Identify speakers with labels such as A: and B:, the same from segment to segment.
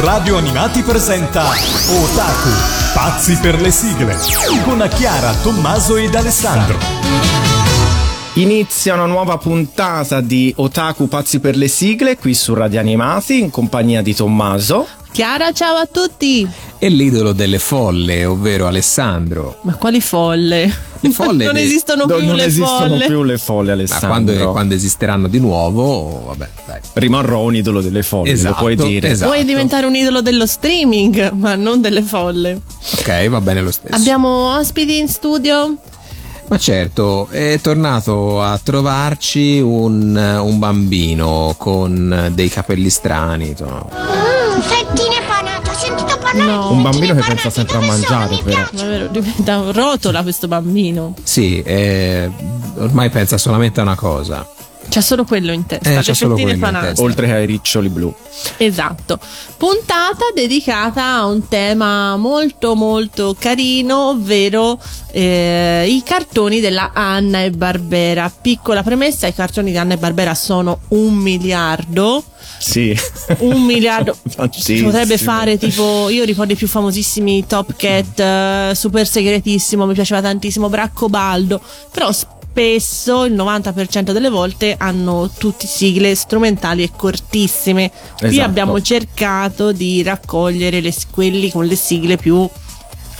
A: Radio Animati presenta Otaku, pazzi per le sigle, con Chiara, Tommaso ed Alessandro.
B: Inizia una nuova puntata di Otaku Pazzi per le sigle qui su Radio Animati in compagnia di Tommaso.
C: Chiara, ciao a tutti!
D: E l'idolo delle folle, ovvero Alessandro.
C: Ma quali folle?
D: Le folle
C: non
D: de-
C: esistono più
B: non
C: le
B: esistono
C: folle.
B: più le folle,
D: Ma
B: Alessandro.
D: quando, quando esisteranno di nuovo, vabbè, dai.
B: Rimarrò un idolo delle folle,
D: Esatto,
B: lo puoi dire.
D: esatto.
C: Vuoi diventare un idolo dello streaming, ma non delle folle.
D: Ok, va bene lo stesso.
C: Abbiamo ospiti in studio?
D: Ma certo, è tornato a trovarci un, un bambino con dei capelli strani. no?
C: No.
B: Un bambino che pensa sempre a mangiare, però.
E: piace.
C: Davvero, diventa un rotola questo bambino.
D: Sì, eh, ormai pensa solamente a una cosa.
C: C'è solo quello in testa.
D: Eh,
C: le fettine
D: quello in testa.
B: Oltre che ai riccioli blu.
C: Esatto. Puntata dedicata a un tema molto molto carino, ovvero eh, i cartoni della Anna e Barbera. Piccola premessa, i cartoni di Anna e Barbera sono un miliardo.
B: Sì.
C: Un miliardo si potrebbe fare tipo io ricordo i più famosissimi Top Cat eh, super segretissimo mi piaceva tantissimo Braccobaldo però spesso il 90% delle volte hanno tutti sigle strumentali e cortissime qui
B: Esatto.
C: abbiamo cercato di raccogliere le- quelli con le sigle più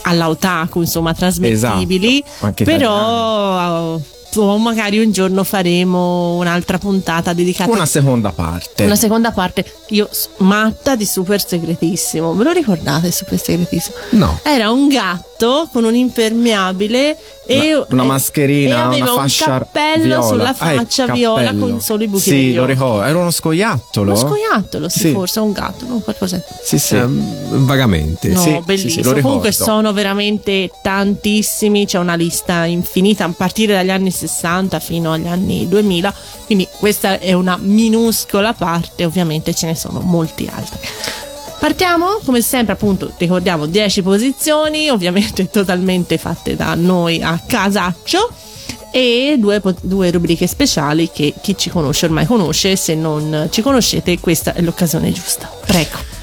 C: alla otaku insomma trasmettibili
B: Esatto,
C: però eh, magari un giorno faremo un'altra puntata dedicata
B: Una seconda parte.
C: una seconda parte, io matta di Super Segretissimo. Ve lo ricordate Super Segretissimo?
D: No.
C: Era un gatto con un impermeabile e
B: Una- una mascherina,
C: e
B: una fascia
C: un cappello
B: viola.
C: sulla
B: Ah,
C: faccia viola
B: cappello.
C: con solo i buchi
B: Sì, lo ricordo. Era uno scoiattolo.
C: Uno scoiattolo, sì,
B: Sì.
C: forse un gatto, non qualcosa.
B: Sì, sì.
D: Ehm, vagamente.
C: No,
B: Sì,
C: bellissimo.
B: sì.
C: Comunque sono veramente tantissimi, c'è una lista infinita a partire dagli anni 60 fino agli anni 2000, quindi questa è una minuscola parte, ovviamente ce ne sono molti altri. Partiamo, come sempre, appunto, ricordiamo 10 posizioni, ovviamente totalmente fatte da noi a casaccio. E due, due rubriche speciali che chi ci conosce ormai conosce, se non ci conoscete questa è l'occasione giusta. Prego.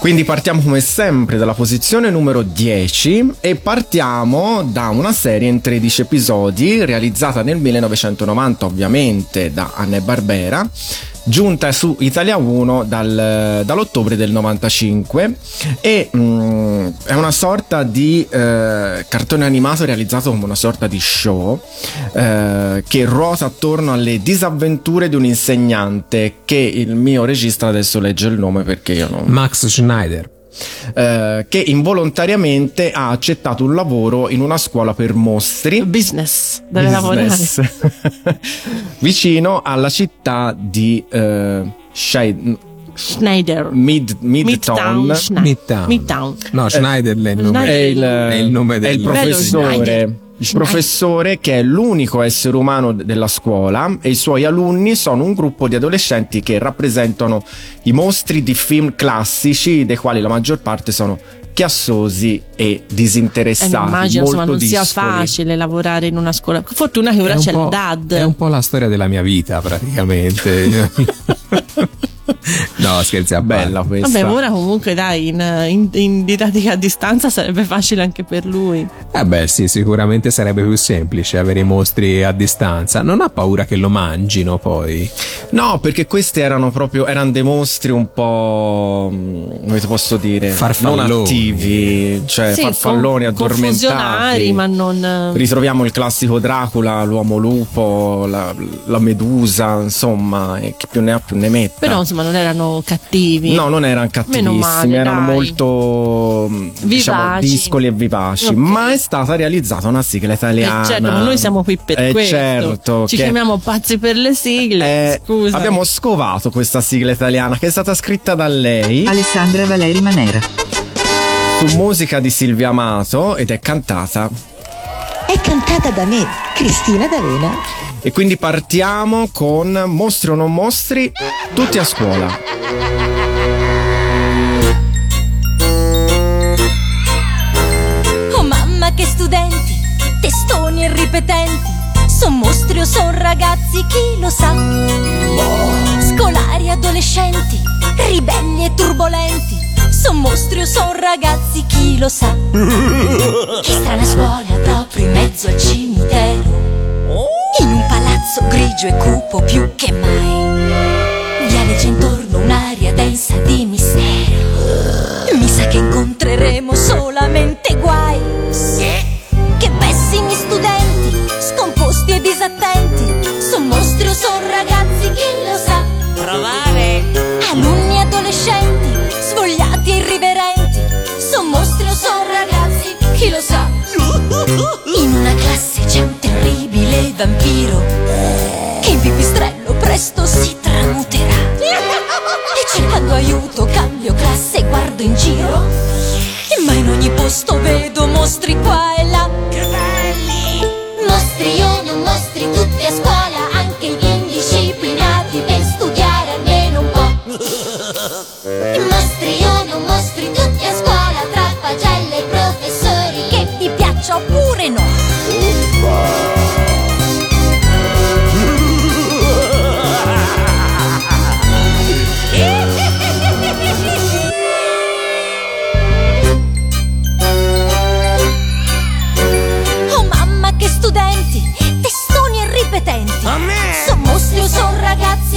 B: Quindi partiamo come sempre dalla posizione numero 10 e partiamo da una serie in 13 episodi realizzata nel 1990 ovviamente da Anne Barbera giunta su Italia 1 dal- dall'ottobre del 95 e mm, è una sorta di eh, cartone animato realizzato come una sorta di show eh, che ruota attorno alle disavventure di un insegnante che il mio regista adesso legge il nome perché io non,
D: Max Schneider.
B: Eh, che involontariamente ha accettato un lavoro in una scuola per mostri
C: Business, deve
B: business,
C: lavorare.
B: vicino alla città di eh, Scheid-
C: Schneider.
B: Mid- Midtown.
C: Midtown.
D: Midtown.
C: Midtown.
D: No, Schneider è il nome.
B: È il,
D: È il nome
B: è
D: del-
B: il professore. Il professore che è l'unico essere umano de- della scuola e i suoi alunni sono un gruppo di adolescenti che rappresentano i mostri di film classici, dei quali la maggior parte sono chiassosi e
C: Eh,
B: disinteressati.
C: immagino
B: molto
C: insomma non sia
B: discoli.
C: facile lavorare in una scuola. Fortuna che ora c'è il DAD.
D: È un po' la storia della mia vita, praticamente. no, scherzi a parte.
B: Bella questa.
C: Vabbè, ora comunque dai, in, in- in didattica a distanza sarebbe facile anche per lui.
D: Eh beh, sì, sicuramente sarebbe più semplice avere i mostri a distanza. Non ha paura che lo mangino poi.
B: No, perché questi erano proprio erano dei mostri un po' mh, come ti posso dire
D: Farfalloni.
B: non attivi, cioè
C: Sì,
B: farfalloni
C: con-
B: addormentati.
C: ma non-
B: Ritroviamo il classico Dracula, l'uomo lupo, la, la medusa, insomma, e chi più ne ha più ne metta.
C: Però insomma non erano cattivi.
B: No, non erano cattivissimi,
C: male,
B: erano
C: dai.
B: molto mh, diciamo,
C: Vivaci.
B: discoli e vivaci.
C: Ok.
B: Ma è stata realizzata una sigla
C: Eh,
B: italiana.
C: certo, ma noi siamo qui per
B: Eh,
C: questo.
B: certo,
C: Ci
B: che-
C: chiamiamo pazzi per le sigle.
B: Eh,
C: Scusa.
B: abbiamo scovato questa sigla italiana che è stata scritta da lei
F: Alessandra Valeri Manera.
B: su musica di Silvia Amato ed è cantata.
G: È cantata da me, Cristina D'Avena.
B: E quindi partiamo con Mostri o non mostri, tutti a scuola.
H: Oh mamma che studenti, testoni e ripetenti, son mostri o son ragazzi, chi lo sa? Scolari adolescenti, ribelli e turbolenti, Son mostri o son ragazzi, chi lo sa? Che strana scuola proprio in mezzo al cimitero. In un palazzo grigio e cupo più che mai. Vi aleggia intorno un'aria densa di mistero. Mi sa che incontreremo solamente guai. Che pessimi studenti, scomposti e disattenti. Son mostri o son ragazzi, chi lo vampiro che in pipistrello presto si tramuterà. E cercando aiuto cambio classe e guardo in giro. Ma in ogni posto vedo mostri qua e là.
F: Che belli!
E: Mostri o non mostri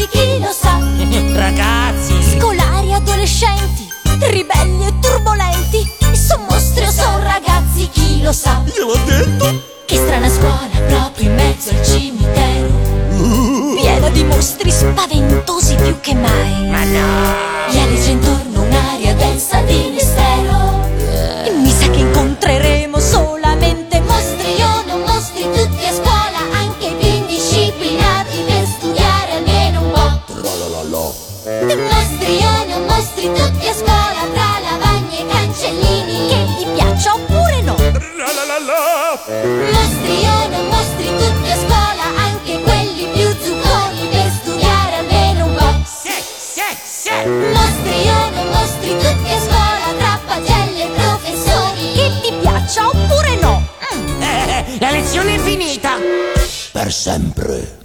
H: ragazzi, chi lo sa?
F: Ragazzi!
H: Scolari adolescenti, ribelli e turbolenti. Son mostri o son ragazzi, chi lo sa?
F: Gliel'ho detto!
H: Che strana scuola proprio in mezzo al cimitero. Piena di mostri spaventosi più che mai.
F: Ma no!
H: Gli aleggia intorno un'aria densa di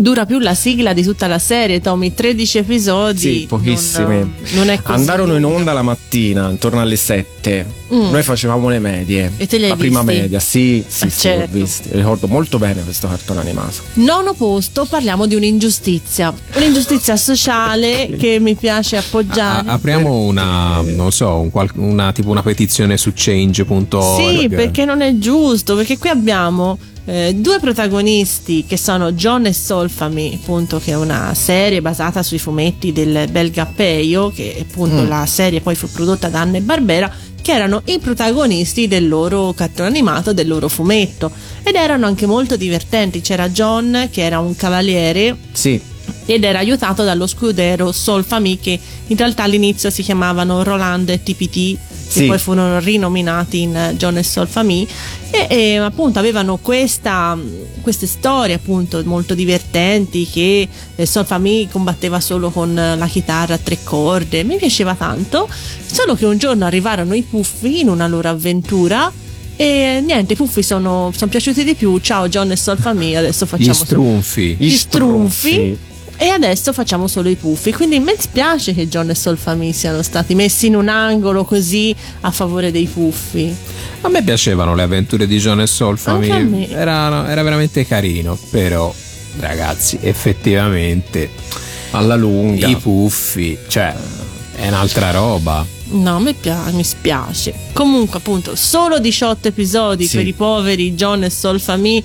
C: Dura più la sigla di tutta la serie, Tommy, 13 episodi.
B: Sì, pochissimi.
C: Non, non è così.
B: Andarono in onda la mattina, intorno alle 7. Noi facevamo le medie.
C: Mm. E te li hai
B: La prima
C: visti?
B: media, sì, sì,
C: Eh,
B: sì,
C: certo.
B: l'ho visti. Ricordo molto bene questo cartone animato.
C: Nono posto, parliamo di un'ingiustizia. Un'ingiustizia sociale che mi piace
D: A-
C: appoggiare.
D: apriamo una, non so, un qual- una, tipo una petizione su change.org.
C: Sì, perché non è giusto, perché qui abbiamo eh, due protagonisti che sono John e Solfami, appunto, che è una serie basata sui fumetti del belga Peio, che appunto
B: Mm.
C: la serie poi fu prodotta da Anne Barbera, che erano i protagonisti del loro cartone animato, del loro fumetto. Ed erano anche molto divertenti. C'era John, che era un cavaliere,
B: Sì,
C: ed era aiutato dallo scudero Solfami che in realtà all'inizio si chiamavano Roland e TPT che
B: Sì.
C: poi furono rinominati in eh, John e Solfami e, e, appunto avevano questa, queste storie appunto molto divertenti che eh, Solfami combatteva solo con eh, la chitarra a tre corde mi piaceva tanto solo che un giorno arrivarono i puffi in una loro avventura e niente, i puffi sono, sono piaciuti di più. Ciao John e Solfami, adesso facciamo
D: Gli strunfi.
C: Gli strunfi. E adesso facciamo solo i puffi. Quindi mi spiace che John e Solfami siano stati messi in un angolo così a favore dei puffi.
D: A me piacevano le avventure di John e Solfami.
C: Me.
D: Era, era veramente carino, però ragazzi, effettivamente
B: alla lunga.
D: i puffi, cioè è un'altra roba.
C: No, mi, pia- mi spiace. Comunque, appunto, solo 18 episodi
B: Sì.
C: per i poveri John e Solfami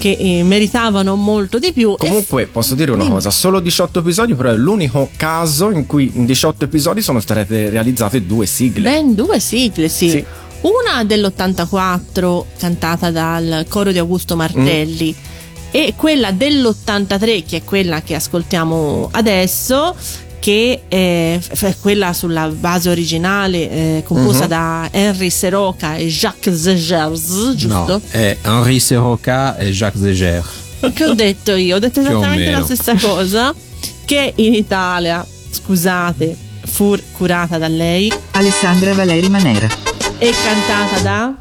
C: che eh, meritavano molto di più.
B: Comunque posso dire una cosa, solo 18 episodi, però è l'unico caso in cui in 18 episodi sono state realizzate due sigle.
C: Ben due sigle, sì.
B: Sì.
C: Una dell'84 cantata dal coro di Augusto Martelli
B: Mm.
C: e quella dell'83 che è quella che ascoltiamo adesso che è, f- è quella sulla base originale eh, composta
B: Mhm.
C: da Henry Seroca e Jacques Zegers, giusto?
D: No, è Henri Serroca e Jacques Zeger.
C: Che ho detto io? Ho detto esattamente la stessa cosa che in Italia, scusate, fu curata da lei
I: Alessandra Valeri Manera.
C: e cantata da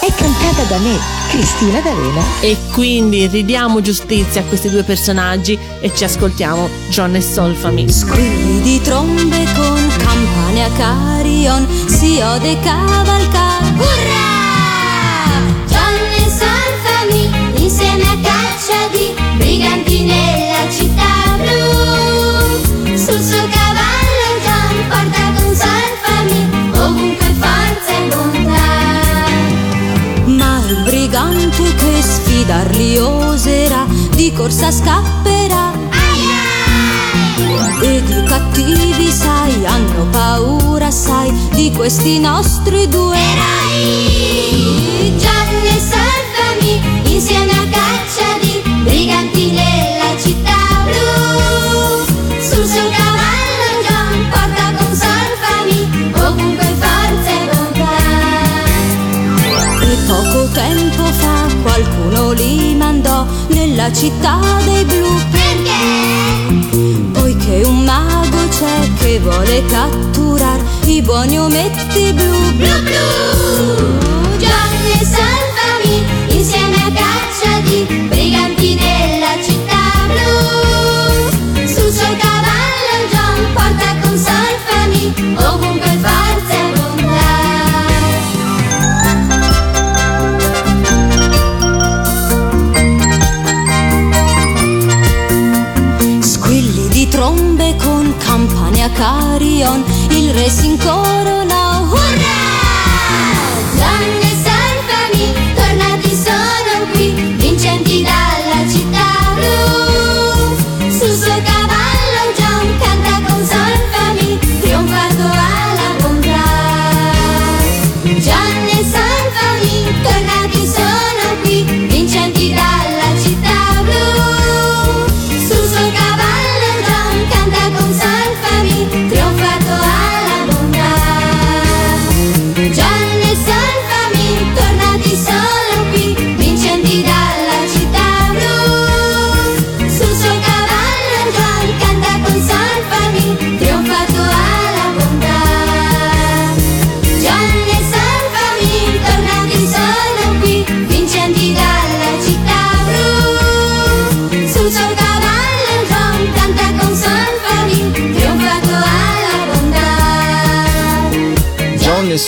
G: È cantata da me, Cristina D'Avena.
C: E quindi ridiamo giustizia a questi due personaggi e ci ascoltiamo John e Solfami.
H: Squilli di trombe con campane a cari Carillon si ode cavalcar.
E: Urrà! John e Solfami insieme a caccia di briganti nella città blu. Sul suo cavallo John porta con Solfami ovunque forza e bontà.
H: Brigante che sfidarli oserà, di corsa scapperà. Ed i cattivi, sai, hanno paura, sai, di questi nostri due
E: Eroi! John e Solfami insieme a caccia di briganti città
H: dei blu.
E: Perché?
H: Poiché un mago c'è che vuole catturar i buoni ometti blu.
E: Blu blu!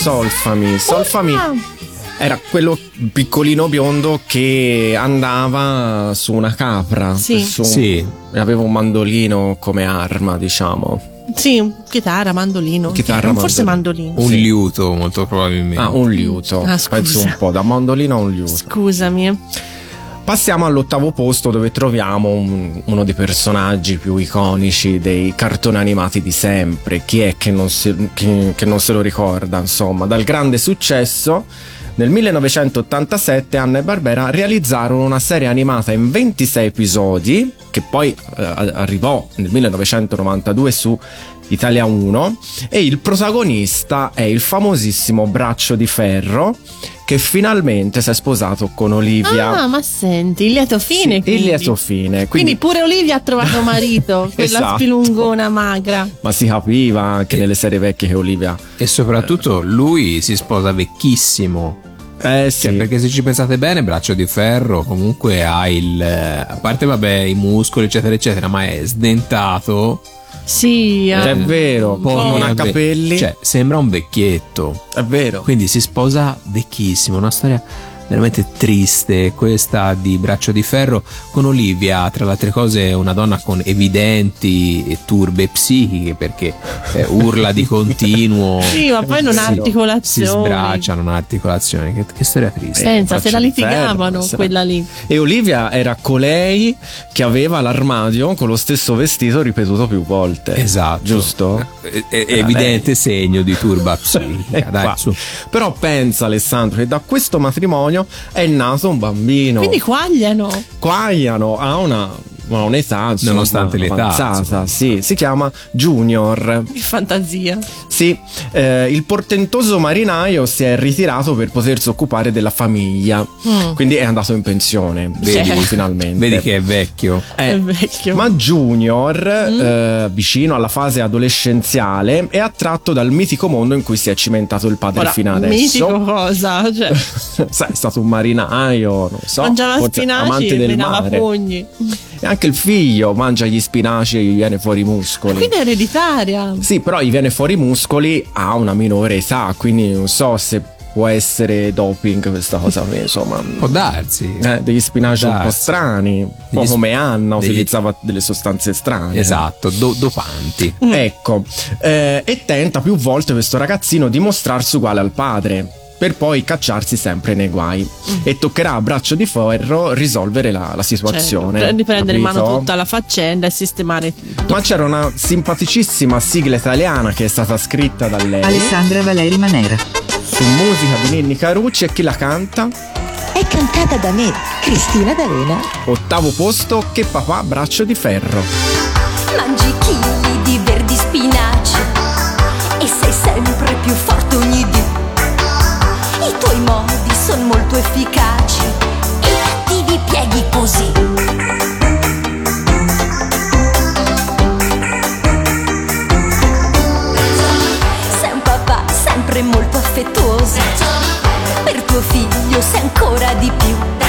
E: Solfami. Solfami
B: era quello piccolino biondo che andava su una capra.
C: Sì.
B: su-
D: Sì.
B: Aveva un mandolino come arma, diciamo.
C: Sì, chitarra, mandolino.
B: Chitarra,
C: Forse mandolino.
D: Un liuto, molto probabilmente.
B: Ah, un liuto.
C: Ah, scusa.
B: Penso un po', da mandolino a un liuto.
C: Scusami.
B: Passiamo all'ottavo posto dove troviamo un- uno dei personaggi più iconici dei cartoni animati di sempre. Chi è che non, si- che- che non se lo ricorda? Insomma, dal grande successo. Nel 1987 Anna e Barbera realizzarono una serie animata in 26 episodi che poi eh, arrivò nel 1992 su Italia 1 e il protagonista è il famosissimo Braccio di Ferro che finalmente si è sposato con Olivia.
C: Ah, ma senti, il lieto fine.
B: Sì,
C: quindi.
B: il lieto fine.
C: Quindi
B: Quindi,
C: pure Olivia ha trovato marito, quella
B: Esatto.
C: spilungona magra.
B: ma si capiva anche nelle serie vecchie che Olivia.
D: E soprattutto lui si sposa vecchissimo.
B: Eh sì.
D: Cioè, perché se ci pensate bene, braccio di ferro comunque ha il. eh, A parte, vabbè, i muscoli, eccetera, eccetera, ma è sdentato.
C: Sì, eh.
B: È vero,
D: Poi
B: non ha capelli.
D: Cioè, sembra un vecchietto.
B: è vero.
D: Quindi si sposa vecchissimo. Una storia veramente triste, questa di Braccio di Ferro, con Olivia, tra le altre cose, una donna con evidenti turbe psichiche perché eh, urla di continuo.
C: Sì, ma poi non ha
D: Si-
C: articolazioni.
D: Si sbraccia, non ha articolazioni. Che, che storia triste.
C: Pensa, se la
B: ferro,
C: litigavano
B: la-
C: quella lì.
B: E Olivia era colei che aveva l'armadio con lo stesso vestito ripetuto più volte.
D: Esatto.
B: Giusto?
D: È, è- è evidente segno di turba psichica. Dai.
B: Però pensa Alessandro che da questo matrimonio è nato un bambino.
C: Quindi quagliano.
B: Quagliano ha una, un'età insomma,
D: Nonostante l'età,
B: avanzata,
D: insomma.
B: sì, si chiama Junior.
C: Che fantasia.
B: Sì, eh, il portentoso marinaio si è ritirato per potersi occupare della famiglia,
C: Mm.
B: quindi è andato in pensione, vedi
C: Certo.
B: finalmente.
D: Vedi che è vecchio.
B: Eh,
C: È vecchio.
B: ma Junior, eh, vicino alla fase adolescenziale, è attratto dal mitico mondo in cui si è cimentato il padre
C: Ora,
B: fino adesso.
C: mitico cosa? Cioè,
B: Sai, è stato un marinaio, non so,
C: mangiava spinaci
B: amante
C: e
B: del
C: menava
B: mare.
C: pugni.
B: E anche Anche il figlio mangia gli spinaci e gli viene fuori i muscoli.
C: Quindi è ereditaria.
B: Sì, però gli viene fuori i muscoli a una minore età, quindi non so se può essere doping questa cosa insomma.
D: Può darsi.
B: Eh, degli spinaci un po' strani, un po'
D: Degli
B: come Anna
D: degli-
B: utilizzava delle sostanze strane.
D: Esatto, do- dopanti.
B: Ecco, eh, e tenta più volte questo ragazzino di mostrarsi uguale al padre. Per poi cacciarsi sempre nei guai. E toccherà a braccio di ferro risolvere la, la situazione.
C: Cioè, riprendere in mano tutta la faccenda e sistemare tutto.
B: Ma c'era una simpaticissima sigla italiana che è stata scritta da lei
I: Alessandra Valeri Manera.
B: su musica di Ninni Carucci e chi la canta?
G: È cantata da me, Cristina D'Avena.
B: Ottavo posto, che papà braccio di ferro.
H: Mangi chili di verdi spinaci e sei sempre più forte così. Sei un papà sempre molto affettuoso. Per tuo figlio sei ancora di più.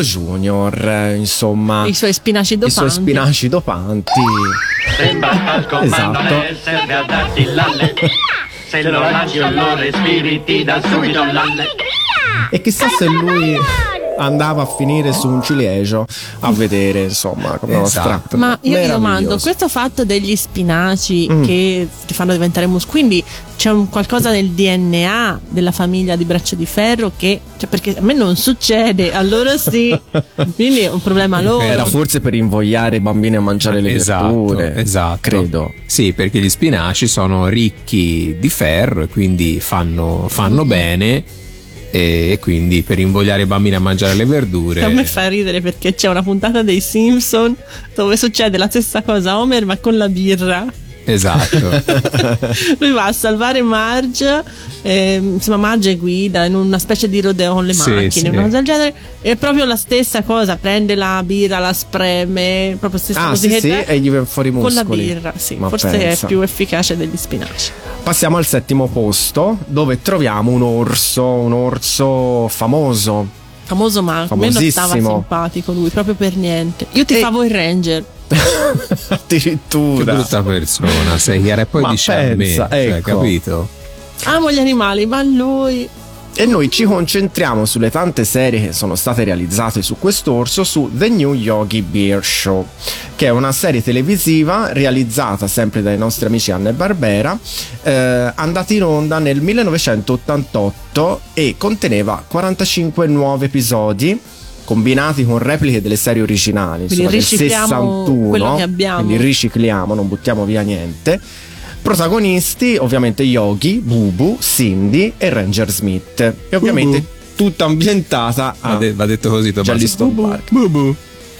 B: Piccolo Junior, insomma,
C: I suoi spinaci
B: i
C: dopanti.
B: suoi spinaci dopanti.
J: Sembra al comando
B: Esatto.
J: e serve a darti l'alle Se lo lasci o lo respiri ti dà subito l'alle
B: E chissà se lui andava a finire su un ciliegio a vedere, insomma, come
D: Esatto.
B: strappo.
C: Ma io mi domando, questo fatto degli spinaci
B: Mm.
C: che ti fanno diventare muscoli, quindi c'è un qualcosa nel DNA della famiglia di Braccio di Ferro che, cioè perché a me non succede, a loro sì, quindi è un problema loro.
B: Era forse per invogliare i bambini a mangiare le
D: esatto,
B: verdure.
D: esatto.
B: Credo.
D: Sì, perché gli spinaci sono ricchi di ferro e quindi fanno, fanno bene. E quindi per invogliare i bambini a mangiare le verdure.
C: A me fa ridere perché c'è una puntata dei Simpson dove succede la stessa cosa a Homer ma con la birra.
D: Esatto.
C: Lui va a salvare Marge, ehm, insomma Marge guida in una specie di rodeo con le
D: Sì,
C: macchine,
D: sì.
C: una cosa del genere. È proprio la stessa cosa, prende la birra, la spreme, proprio stessa
B: Ah,
C: cosa
B: sì, sì, e gli viene fuori i
C: con la
B: muscoli.
C: birra, sì,
B: Ma
C: forse
B: pensa.
C: è più efficace degli spinaci.
B: Passiamo al settimo posto, dove troviamo un orso, un orso famoso.
C: Famoso ma a me non stava
B: Famosissimo.
C: simpatico lui, proprio per niente. Io ti
B: E-
C: favo il Ranger.
D: Che
B: Addirittura.
D: brutta persona, sei chiara. E poi
B: Ma
D: dice a me,
B: pensa,
D: cioè,
B: ecco.
D: capito?
C: Amo gli animali, ma lui
B: E noi ci concentriamo sulle tante serie che sono state realizzate su quest'orso su The New Yogi Beer Show, che è una serie televisiva realizzata sempre dai nostri amici Anne Barbera, eh, andata in onda nel 1988 e conteneva 45 nuovi episodi combinati con repliche delle serie originali,
C: Quindi
B: insomma del
C: ricicliamo
B: 61,
C: quello che abbiamo.
B: quindi ricicliamo, non buttiamo via niente. Protagonisti ovviamente Yogi, Bubu, Cindy e Ranger Smith. E ovviamente tutta ambientata
D: Va,
B: a
D: de- va detto così.
B: Jellystone
D: Bubu,
B: Park.
D: Bubu.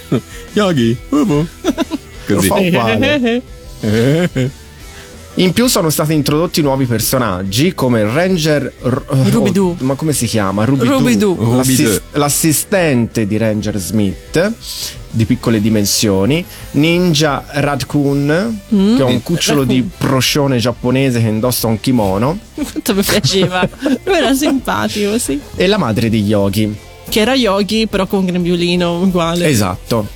D: Yogi, Bubu.
B: Lo
D: Così.
B: fa uguale. In più sono stati introdotti nuovi personaggi come Ranger R-
C: Rubidu.
B: oh, ma come si chiama? Rubidu,
C: Rubidu.
B: l'assis-
D: Rubidu.
B: l'assistente di Ranger Smith di piccole dimensioni, Ninja Radkun,
C: Mm.
B: che è un cucciolo di proscione giapponese che indossa un kimono,
C: Quanto mi piaceva. Lui era simpatico, sì.
B: e la madre di Yogi.
C: Che era Yogi, però con grembiulino uguale.
B: Esatto.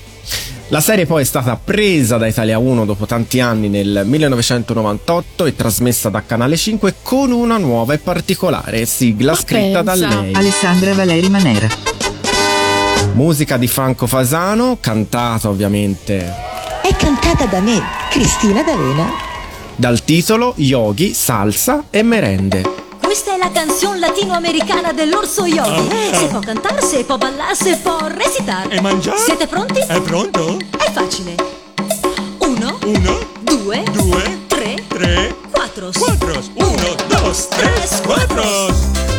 B: La serie poi è stata presa da Italia 1 dopo tanti anni nel 1998 e trasmessa da Canale 5 con una nuova e particolare sigla
C: Ma
B: scritta
C: pensa.
B: da lei.
I: Alessandra Valeri Manera.
B: Musica di Franco Fasano, cantata ovviamente
G: È cantata da me, Cristina D'Avena.
B: dal titolo Yogi, Salsa e Merende.
H: Questa è la canzone latinoamericana dell'orso yogi. Se può cantare, se può ballare, se può recitare.
F: E mangiare?
H: Siete pronti?
F: È pronto?
H: È facile. Uno,
F: Uno,
H: due,
F: due,
H: tre,
F: tre,
H: quattro.
F: quattro. Uno, dos, tres, quattro.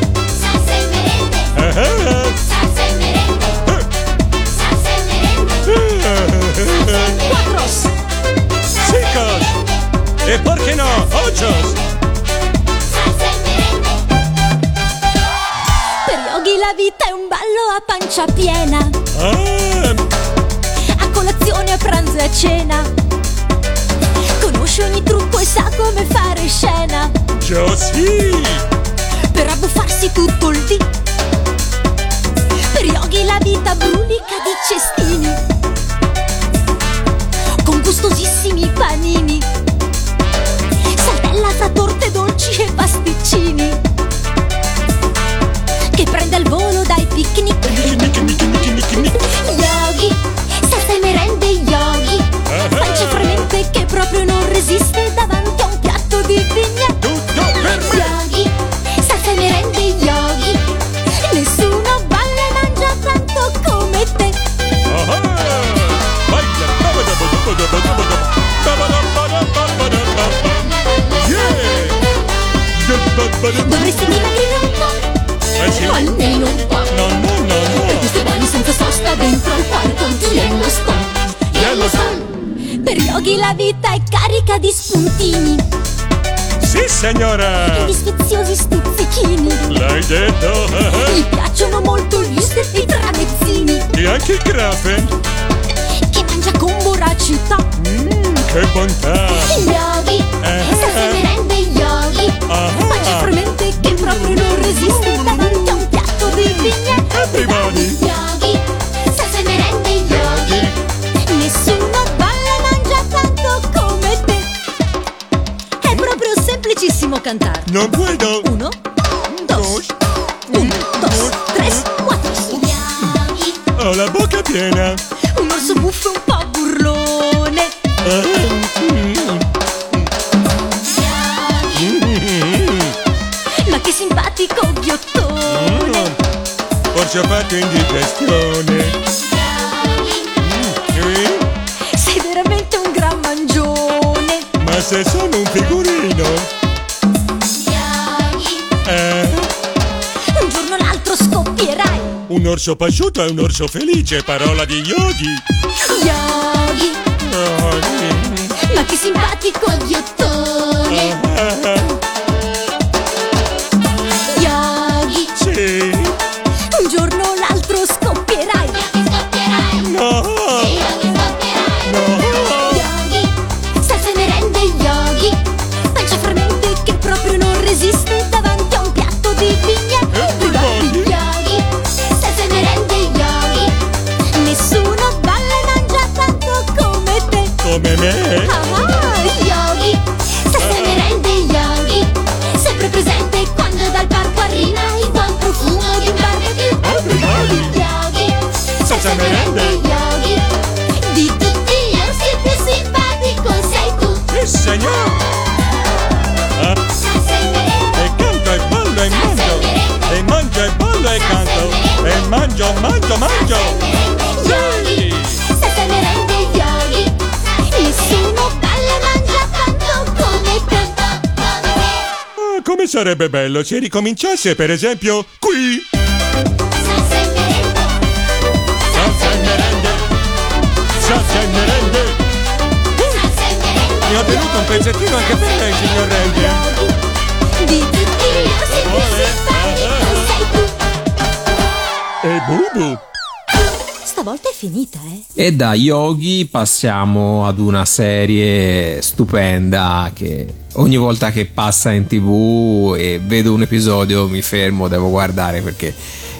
H: Simpatico ghiottone.
F: Forse ho fatto indigestione. Eh?
H: Sei veramente un gran mangione.
F: Ma se sono un figurino. Eh?
H: Un giorno o l'altro scoppierai.
F: Un orso pasciuto è un orso felice, parola di yogi.
H: Yogi,
F: Oh,
H: ma che simpatico ghiottone.
F: Signor. Ah,
E: Salsa e
F: canto e ballo e mangio. E mangio e ballo e canto. E mangio, mangio, mangio.
E: Nessuno balla mangia tanto come.
F: Ah, come sarebbe bello se ricominciasse, per esempio, pezzettino anche per lei, signor Randy.
E: Di tutti orsi il più simpatico sei tu.
F: E Bubu.
H: Stavolta è finita, eh?
D: E da Yogi passiamo ad una serie stupenda che ogni volta che passa in tv e vedo un episodio mi fermo, devo guardare perché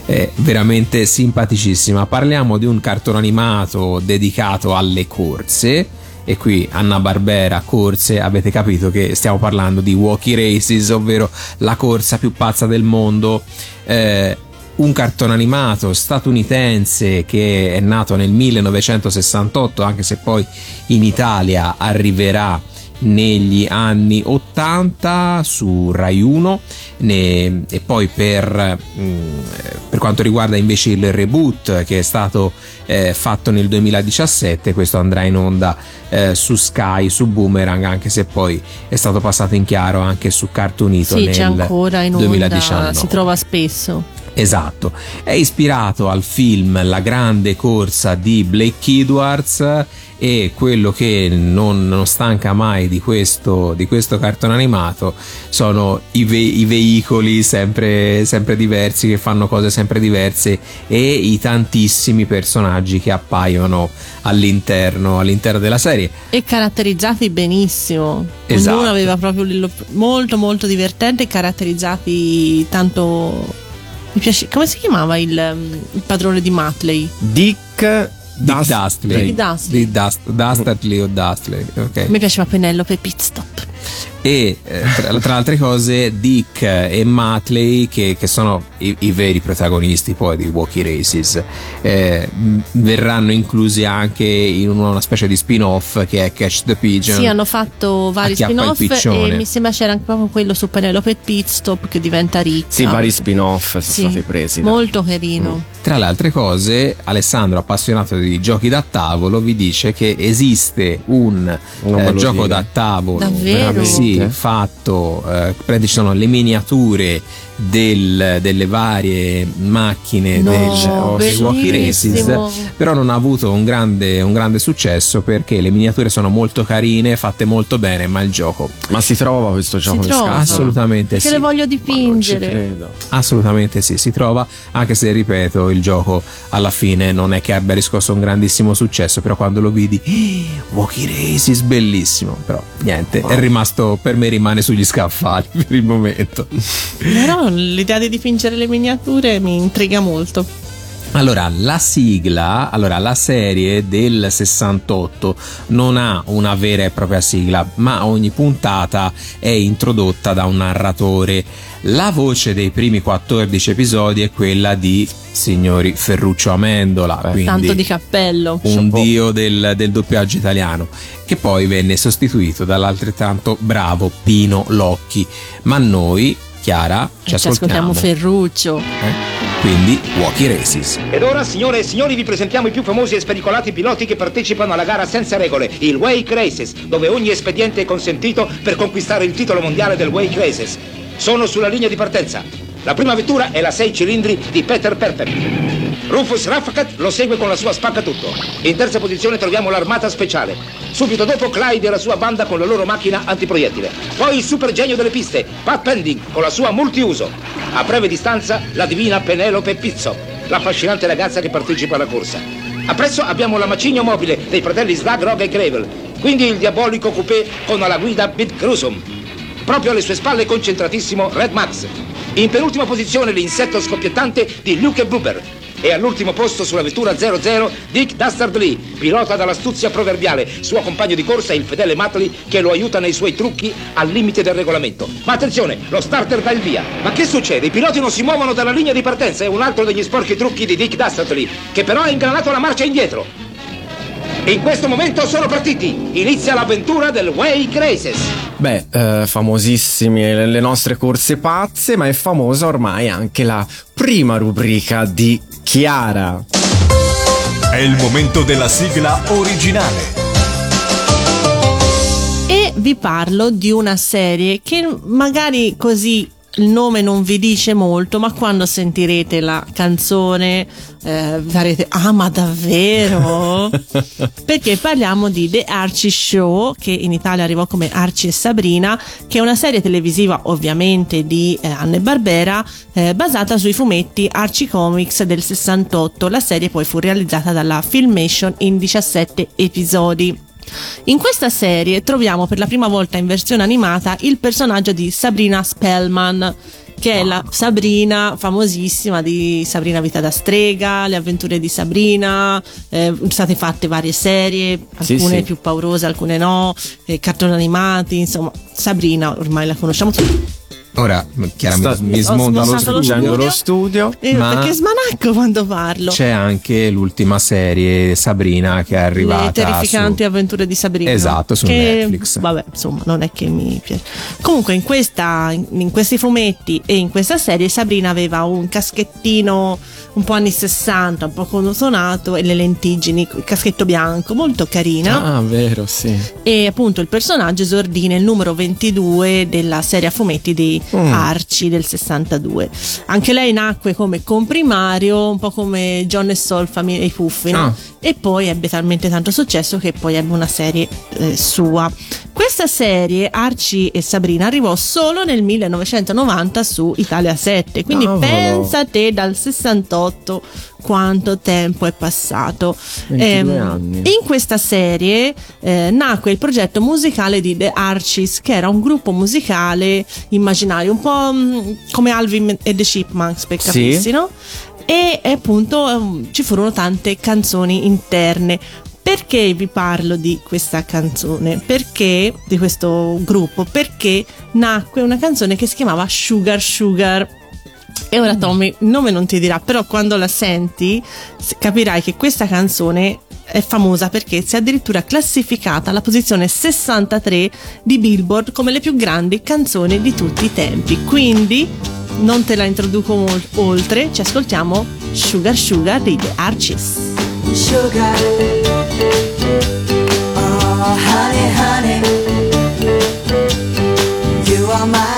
D: è veramente simpaticissima. Parliamo di un cartone animato dedicato alle corse. E qui Anna Barbera, corse, avete capito che stiamo parlando di Walkie Races, ovvero la corsa più pazza del mondo. Eh, un cartone animato statunitense che è nato nel 1968, anche se poi in Italia arriverà negli anni 80 su Rai 1 ne- e poi per, mm, per quanto riguarda invece il reboot che è stato eh, fatto nel 2017 questo andrà in onda eh, su Sky su Boomerang anche se poi è stato passato in chiaro anche su Cartoon Ito
C: Sì,
D: nel
C: c'è ancora in onda,
D: 2019
C: si trova spesso.
D: Esatto, è ispirato al film La grande corsa di Blake Edwards e quello che non, non stanca mai di questo, di questo cartone animato sono i, ve- i veicoli sempre, sempre diversi che fanno cose sempre diverse e i tantissimi personaggi che appaiono all'interno, all'interno della serie.
C: E caratterizzati benissimo.
D: Esatto.
C: Ognuno aveva proprio un livello molto molto divertente e caratterizzati tanto... Mi piace... Come si chiamava il, um, il padrone di Matley?
B: Dick
D: Dick Dustley.
C: Dustley.
D: Dick Dust- Dustley o Dustley, ok.
C: Mi piaceva Penelope Pitstop.
D: E eh, tra, tra altre cose Dick e Matley che, che sono i, i veri protagonisti poi di Walkie Races eh, verranno inclusi anche in una, una specie di spin-off che è Catch the Pigeon
C: Sì, hanno fatto vari spin-off
D: piccione.
C: e mi sembra c'era anche proprio quello su Penelope Pitstop che diventa ricca.
B: Sì, vari spin-off sono
C: Sì,
B: stati presi. da-
C: Molto carino.
D: Tra le altre cose, Alessandro, appassionato di giochi da tavolo, vi dice che esiste un eh, gioco
B: dire.
D: da tavolo
C: Davvero?
D: Sì, fatto, eh, praticamente ci sono le miniature del- delle varie macchine
C: No,
D: del,
C: bellissimo.
D: Races, però non ha avuto un grande, un grande successo perché le miniature sono molto carine, fatte molto bene, ma il gioco
B: Ma si trova questo gioco in
C: trova?
B: scatola?
D: assolutamente
C: Perché
D: sì.
C: le voglio dipingere.
B: credo.
D: Assolutamente sì, si trova, anche se ripeto, il gioco alla fine non è che abbia riscosso un grandissimo successo, però quando lo vidi, "Eh, Walkie Races, bellissimo, però niente, è rimasto, per me rimane sugli scaffali per il momento.
C: Però l'idea di dipingere le miniature mi intriga molto.
D: Allora, la sigla, allora la serie del 68 non ha una vera e propria sigla, ma ogni puntata è introdotta da un narratore. La voce dei primi 14 episodi è quella di signori Ferruccio Amendola, quindi
C: Tanto di cappello.
D: un dio del, del doppiaggio italiano, che poi venne sostituito dall'altrettanto bravo Pino Locchi. Ma noi, Chiara, ci
C: Eh, Ci ascoltiamo
D: ascoltiamo.
C: Ferruccio.
D: eh? Quindi, Walkie Races.
K: Ed ora, signore e signori, vi presentiamo i più famosi e spericolati piloti che partecipano alla gara senza regole, il Wake Races, dove ogni espediente è consentito per conquistare il titolo mondiale del Wake Races. Sono sulla linea di partenza. La prima vettura è la 6 cilindri di Peter Perfect. Rufus Raffacat lo segue con la sua spaccatutto. In terza posizione troviamo l'armata speciale. Subito dopo Clyde e la sua banda con la loro macchina antiproiettile. Poi il super genio delle piste, Pat Pending, con la sua multiuso. A breve distanza la divina Penelope Pizzo, l'affascinante ragazza che partecipa alla corsa. Appresso abbiamo la macigno mobile dei fratelli Slag, Rog e Gravel. Quindi il diabolico coupé con alla guida Bit Grusum. Proprio alle sue spalle concentratissimo Red Max. In penultima posizione l'insetto scoppiettante di Luke Blooper. E all'ultimo posto sulla vettura 00 Dick Dastardly, pilota dall'astuzia proverbiale. Suo compagno di corsa è il fedele Matley che lo aiuta nei suoi trucchi al limite del regolamento. Ma attenzione, lo starter dà il via. Ma che succede? I piloti non si muovono dalla linea di partenza. È un altro degli sporchi trucchi di Dick Dastardly, che però ha ingranato la marcia indietro. In questo momento sono partiti. Inizia l'avventura del Way Races.
B: Beh, eh, famosissimi le le nostre corse pazze, ma è famosa ormai anche la prima rubrica di Chiara.
A: È il momento della sigla originale.
C: E vi parlo di una serie che magari così il nome non vi dice molto, ma quando sentirete la canzone eh, farete ah ma davvero? Perché parliamo di The Archie Show, che in Italia arrivò come Archie e Sabrina, che è una serie televisiva ovviamente di eh, Anne Barbera, eh, basata sui fumetti Archie Comics del 68. La serie poi fu realizzata dalla Filmation in 17 episodi. In questa serie troviamo per la prima volta in versione animata il personaggio di Sabrina Spellman, che è la Sabrina famosissima di Sabrina Vita da strega, le avventure di Sabrina, eh, state fatte varie serie, alcune
B: sì.
C: più paurose, alcune no, eh, cartoni animati, insomma, Sabrina ormai la conosciamo tutti.
D: Ora, Chiara,
B: Sta-
D: mi, smonda lo studio.
B: Lo studio.
C: Eh,
D: Ma-
C: Perché smanacco quando parlo.
D: C'è anche l'ultima serie Sabrina che è arrivata.
C: Le terrificanti
D: su-
C: avventure di Sabrina.
D: Esatto, su
C: che,
D: Netflix.
C: Vabbè, insomma, non è che mi piace. Comunque, in, questa, in, in questi fumetti e in questa serie, Sabrina aveva un caschettino un po' anni 60, un po' connotato e le lentiggini, il caschetto bianco, molto carina.
B: Ah, vero, sì.
C: E appunto il personaggio esordì nel numero 22 della serie a fumetti di
B: Mm.
C: Archie del 62. Anche lei nacque come comprimario, un po' come John e Sol, famiglia dei Puffi, no?
B: Ah.
C: E poi ebbe talmente tanto successo che poi ebbe una serie eh, sua. Questa serie, Archie e Sabrina, arrivò solo nel 1990 su Italia 7. Quindi
B: Cavolo.
C: pensa te dal 68 quanto tempo è passato.
B: 22 anni.
C: In questa serie eh, nacque il progetto musicale di The Archies, che era un gruppo musicale immaginario, un po' mm, come Alvin e The Chipmunks, per
B: Sì.
C: capirsi, no? E appunto ehm, ci furono tante canzoni interne. Perché vi parlo di questa canzone? Perché di questo gruppo? Perché nacque una canzone che si chiamava Sugar Sugar. E ora Tommy, il nome non ti dirà, però quando la senti capirai che questa canzone è famosa perché si è addirittura classificata alla posizione 63 di Billboard come le più grandi canzoni di tutti i tempi. Quindi non te la introduco mol- oltre, ci ascoltiamo Sugar Sugar di The Archies.
L: Sugar, oh honey, honey, you are my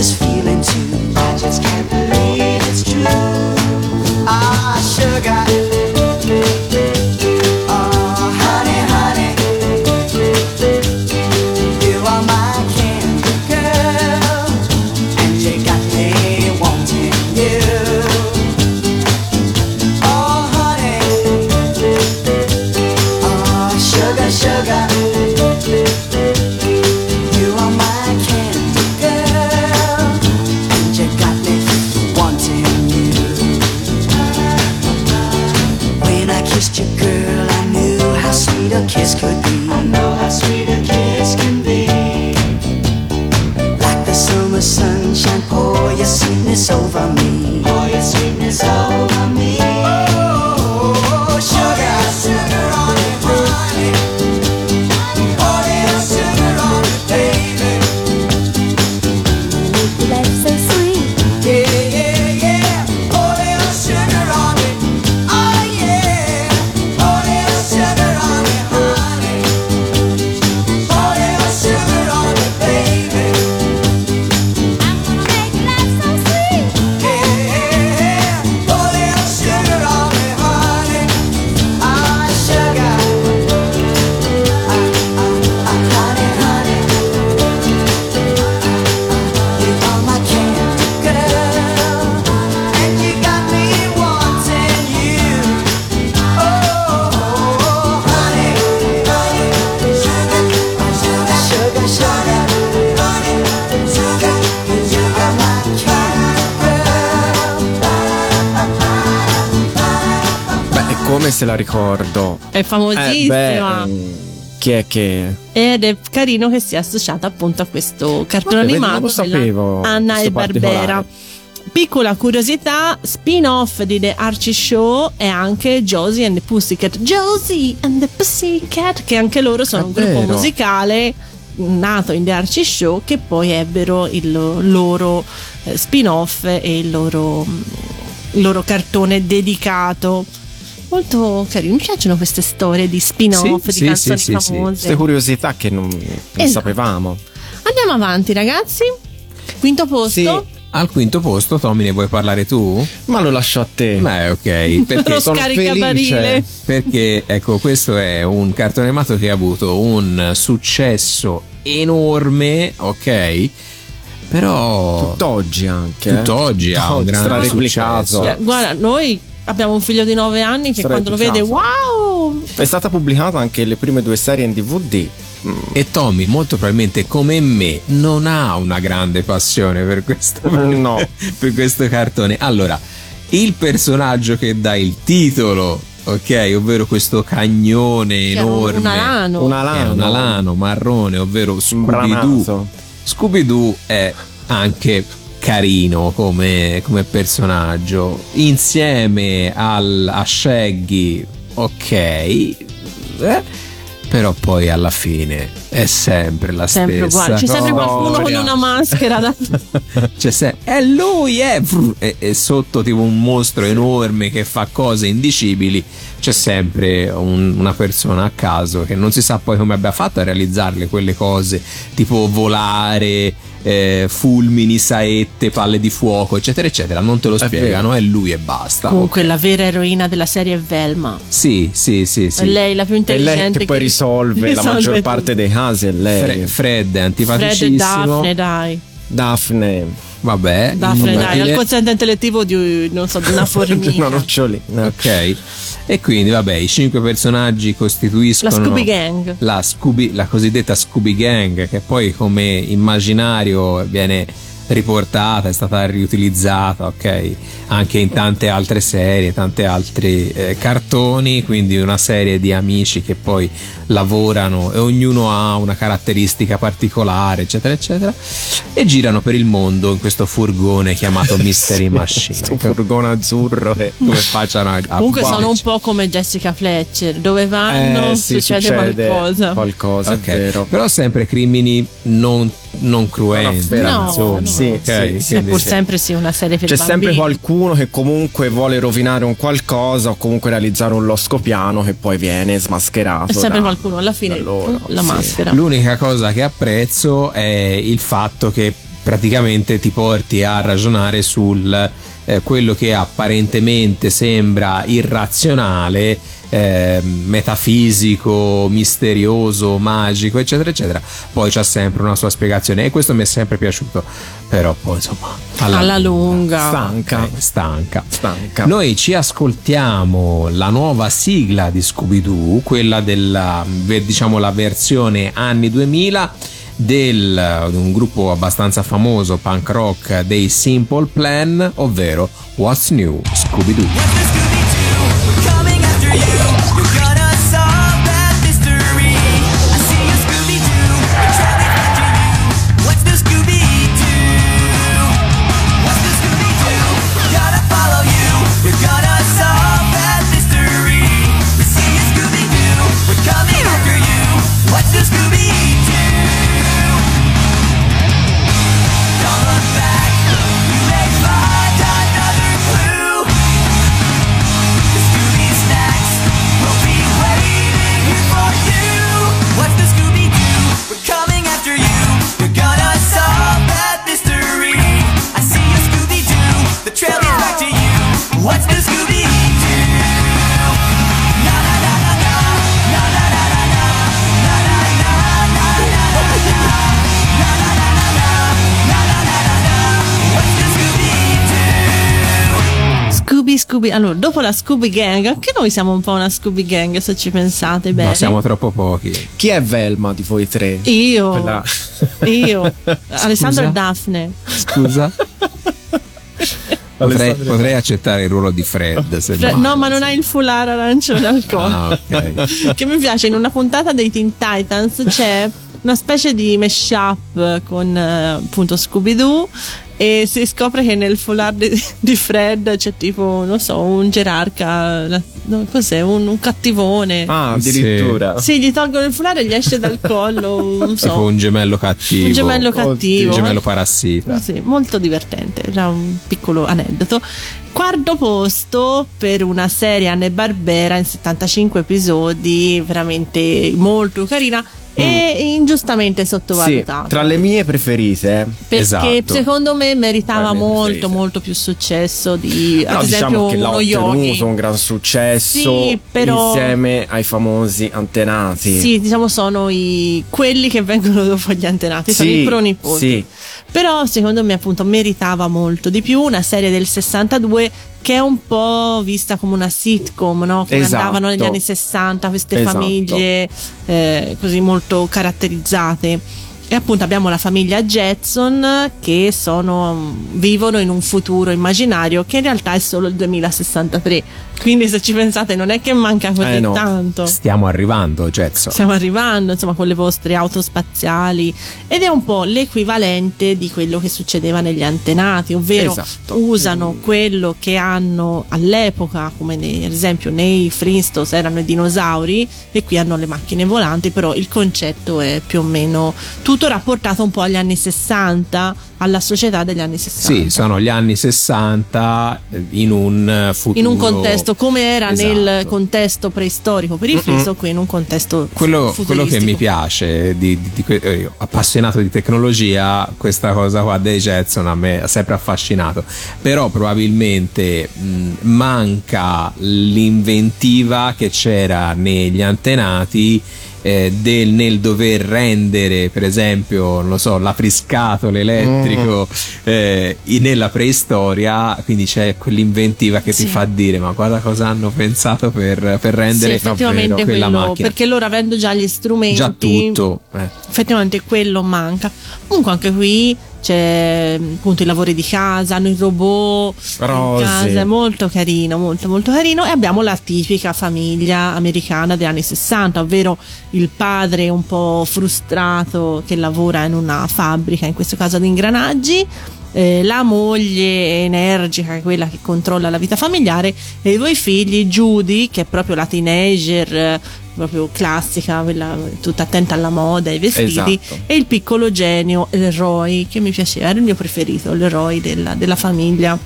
L: this feeling too.
B: Ricordo.
C: È
B: Eh,
C: famosissima.
B: beh, mm, chi è che.
C: Ed è carino che sia associata appunto a questo cartone
B: Vabbè, vedi, non
C: animato
B: lo sapevo,
C: Anna e Barbera. Piccola curiosità, spin-off di The Archie Show è anche Josie and the Pussycat. Josie and the Pussycat, che anche loro sono
B: È
C: un gruppo musicale nato in The Archie Show che poi ebbero il loro eh, spin-off e il loro, mm, il loro cartone dedicato. Molto carino, mi piacciono queste storie di spin-off
B: Sì,
C: di
B: sì,
C: canzoni
B: sì, sì, sì.
C: famose.
B: Queste curiosità che non, non
C: Esatto.
B: sapevamo.
C: Andiamo avanti, ragazzi. Quinto posto.
D: Al quinto posto, Tommy, ne vuoi parlare tu?
B: Ma lo lascio a te.
D: Beh, ok. Perché
C: Lo
D: sono felice. Perché, ecco, questo è un cartone animato che ha avuto un successo enorme, ok? Però.
B: Tutt'oggi anche. eh.
D: Tutt'oggi ha un grande successo.
C: Guarda, noi abbiamo un figlio di 9 anni che quando lo vede, wow!
B: È stata pubblicata anche le prime due serie in DVD.
D: E Tommy, molto probabilmente come me, non ha una grande passione per questo,
B: No.
D: per questo cartone. Allora, il personaggio che dà il titolo, ok, ovvero questo cagnone enorme,
C: un alano.
B: Un alano.
D: un alano marrone, ovvero Scooby-Doo. Scooby-Doo è anche carino come, come personaggio. Insieme al, a Shaggy, ok. eh, però poi alla fine è sempre la
C: Sempre
D: stessa.
C: uguale. C'è sempre qualcuno con una maschera da...
D: C'è se- è lui, è e, e sotto tipo un mostro enorme che fa cose indicibili. C'è sempre un- una persona a caso che non si sa poi come abbia fatto a realizzarle quelle cose, tipo volare, eh, fulmini, saette, palle di fuoco, eccetera, eccetera. Non te lo
B: È
D: spiegano, è lui e basta.
C: Comunque la vera eroina della serie è Velma.
D: Sì, sì, sì,
C: È
D: sì.
C: lei la più
B: È
C: intelligente.
B: lei che poi risolve la
C: risolve
B: maggior
C: tutto.
B: parte dei casi, è lei.
D: Fre- Fred è
C: Fred e
D: antipaticissimo.
C: Daphne, dai.
B: Daphne.
D: Vabbè,
C: Daphne, dai. Al quoziente intellettivo di, non so, di una
B: Una
C: formica.
B: nocciolina.
D: Ok. E quindi, vabbè, i cinque personaggi costituiscono
C: La Scooby Gang.
D: La, Scooby- la cosiddetta Scooby Gang, che poi come immaginario viene riportata, è stata riutilizzata, ok? Anche in tante altre serie, tanti altri eh, cartoni, quindi una serie di amici che poi lavorano e ognuno ha una caratteristica particolare, eccetera, eccetera, e girano per il mondo in questo furgone chiamato Mystery Machine.
B: Questo furgone azzurro che
D: Come facciano a, a
C: Comunque sono un po' come Jessica Fletcher. Dove vanno
B: Eh, sì,
C: succede,
B: succede
C: qualcosa.
B: qualcosa,
D: Ok,
B: è vero.
D: Però sempre crimini non, non cruenti.
B: No,
D: insomma.
C: no.
B: Sì,
D: Ok,
B: sì,
C: pur sempre sì una serie per
B: C'è sempre
C: bambini.
B: qualcuno che comunque vuole rovinare un qualcosa o comunque realizzare un loscopiano che poi viene smascherato.
C: È sempre
B: da-
C: qualcuno alla fine
B: loro,
C: la
B: sì.
C: maschera.
D: L'unica cosa che apprezzo è il fatto che praticamente ti porti a ragionare sul eh, quello che apparentemente sembra irrazionale, eh, metafisico, misterioso, magico, eccetera, eccetera. Poi c'ha sempre una sua spiegazione e questo mi è sempre piaciuto. Però poi insomma,
C: Alla lunga.
B: Stanca.
D: Ok, stanca.
B: Stanca.
D: Noi ci ascoltiamo la nuova sigla di Scooby-Doo, quella della diciamo la versione anni 2000 del, di un gruppo abbastanza famoso punk rock dei Simple Plan, ovvero What's New Scooby-Doo.
L: Scooby.
C: Allora, dopo la Scooby Gang, anche noi siamo un po' una Scooby Gang se ci pensate bene.
D: No, siamo troppo pochi.
B: Chi è Velma di voi tre?
C: Io,
B: Quella-
C: io, Alessandro e Daphne.
D: Scusa? Potrei, potrei accettare il ruolo di Fred. Se
C: Fre-
D: no.
C: no, ma non ha il foulard arancione al collo.
D: Ah, ok.
C: che mi piace, in una puntata dei Teen Titans c'è una specie di mashup con eh, appunto Scooby-Doo e si scopre che nel foulard di, di Fred c'è tipo, non so, un gerarca, la- no, cos'è, un, un cattivone.
B: Ah, addirittura.
C: Sì, gli tolgono il foulard e gli esce dal collo, non
D: Tipo
C: so,
D: un gemello cattivo.
C: un gemello cattivo.
D: Un gemello parassita.
C: Sì, molto divertente, era un piccolo aneddoto. Quarto posto per una serie Anne Barbera in 75 episodi, veramente molto carina e ingiustamente
B: Sì,
C: sottovalutata.
B: tra le mie preferite.
C: perché
D: Esatto.
C: secondo me meritava molto
B: preferite.
C: molto più successo di
B: Però
C: ad esempio
B: diciamo che l'ha ottenuto un gran successo
C: Sì, però-
B: insieme ai famosi antenati.
C: Sì, diciamo sono i quelli che vengono dopo gli antenati, sono
B: Sì,
C: i pronipoti.
B: sì.
C: Però secondo me appunto meritava molto di più una serie del 62 che è un po' vista come una sitcom, no? Come
B: Esatto.
C: andavano negli anni 60 queste
B: Esatto.
C: famiglie eh, così molto caratterizzate. E appunto abbiamo la famiglia Jetson che sono, vivono in un futuro immaginario che in realtà è solo il 2063. Quindi se ci pensate non è che manca così
B: Eh no.
C: tanto.
D: Stiamo arrivando, Jetson.
C: Stiamo arrivando, insomma, con le vostre auto spaziali ed è un po' l'equivalente di quello che succedeva negli antenati, ovvero
B: Esatto.
C: usano quello che hanno all'epoca, come nei- ad esempio nei Flintstones erano i dinosauri e qui hanno le macchine volanti, però il concetto è più o meno tutto rapportato un po' agli anni 60, alla società degli anni 60.
D: Sì, sono gli anni 60 eh, in un eh, futuro.
C: in un contesto come era
D: Esatto.
C: nel contesto preistorico per i Flintstones, qui in un contesto
D: Quello, quello che mi piace, di, di- di eh, io, appassionato di tecnologia, questa cosa qua dei Jetson a me ha sempre affascinato. Però probabilmente mh, manca l'inventiva che c'era negli antenati. Eh, del, nel dover rendere per esempio non lo so l'apriscatole elettrico eh, in- nella preistoria quindi c'è quell'inventiva che
C: Sì.
D: ti fa dire ma guarda cosa hanno pensato per, per
C: Sì,
D: rendere
C: effettivamente
D: davvero quella
C: quello,
D: macchina
C: perché loro avendo già gli strumenti,
D: già tutto eh.
C: effettivamente quello manca. Comunque anche qui c'è appunto i lavori di casa, hanno i robot
B: Rosi.
C: in casa, è molto carino, molto molto carino e abbiamo la tipica famiglia americana degli anni 60, ovvero il padre un po' frustrato che lavora in una fabbrica, in questo caso di ingranaggi. eh, la moglie energica, quella che controlla la vita familiare, e i due figli, Judy, che è proprio la teenager, proprio classica, quella tutta attenta alla moda, ai vestiti,
B: Esatto.
C: e il piccolo genio, Leroy, che mi piaceva, era il mio preferito, Leroy della, della famiglia.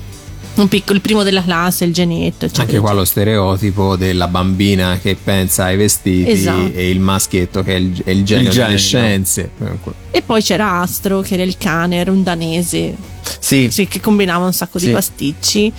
C: Un piccolo, il primo della classe, il genietto, eccetera.
D: anche qua lo stereotipo della bambina che pensa ai vestiti
C: Esatto.
D: e il maschietto che è il, è il genio
B: Il
D: delle scienze
C: E poi c'era Astro, che era il cane, era un danese,
B: Sì,
C: sì, che combinava un sacco di
B: Sì.
C: pasticci.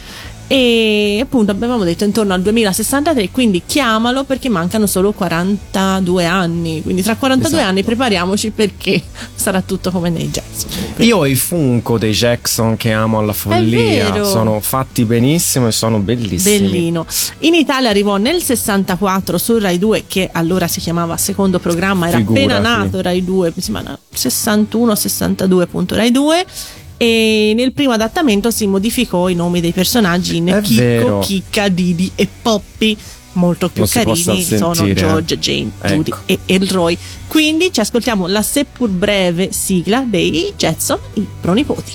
C: E appunto avevamo detto intorno al 2063, quindi chiamalo perché mancano solo 42 anni. Quindi tra 42
B: Esatto.
C: anni prepariamoci perché sarà tutto come nei jazz.
B: io ho i Funko dei Jackson che amo alla follia. Sono fatti benissimo e sono bellissimi.
C: Bellino. In Italia arrivò nel 64 su Rai 2, che allora si chiamava secondo programma, era
B: Figurati.
C: appena nato Rai 2, mi sembra 61-62 Rai 2. E nel primo adattamento si modificò i nomi dei personaggi in
B: È
C: Chicco,
B: vero.
C: Chicca, Didi e Poppy. Molto più
B: Non
C: carini sono
B: sentire, eh.
C: George, Jane, Judy
B: Ecco.
C: e Elroy. Quindi ci ascoltiamo la seppur breve sigla dei Jetson, i pronipoti.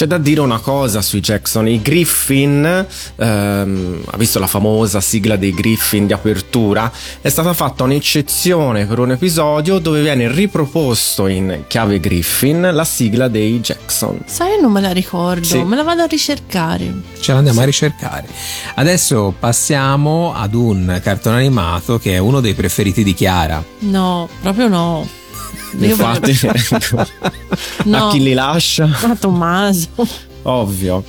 B: C'è da dire una cosa sui Jackson, i Griffin, ehm, ha visto la famosa sigla dei Griffin di apertura, è stata fatta un'eccezione per un episodio dove viene riproposto in chiave Griffin la sigla dei Jackson.
C: Sai, non me la ricordo,
B: Sì.
C: me la vado a ricercare.
D: Ce l'andiamo a ricercare. Adesso passiamo ad un cartone animato che è uno dei preferiti di Chiara.
C: No, proprio no.
B: Infatti,
C: No.
B: a chi li lascia?
C: Ma Tommaso.
B: Ovvio.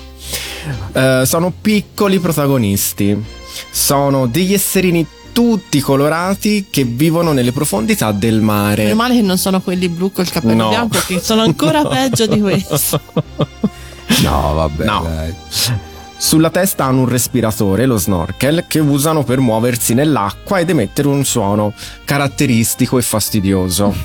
B: Eh, sono piccoli protagonisti. Sono degli esserini tutti colorati che vivono nelle profondità del mare.
C: Meno male che non sono quelli blu col capello
B: No.
C: bianco, che sono ancora peggio di questo.
D: No, vabbè.
B: No. Sulla testa hanno un respiratore, lo snorkel, che usano per muoversi nell'acqua ed emettere un suono caratteristico e fastidioso.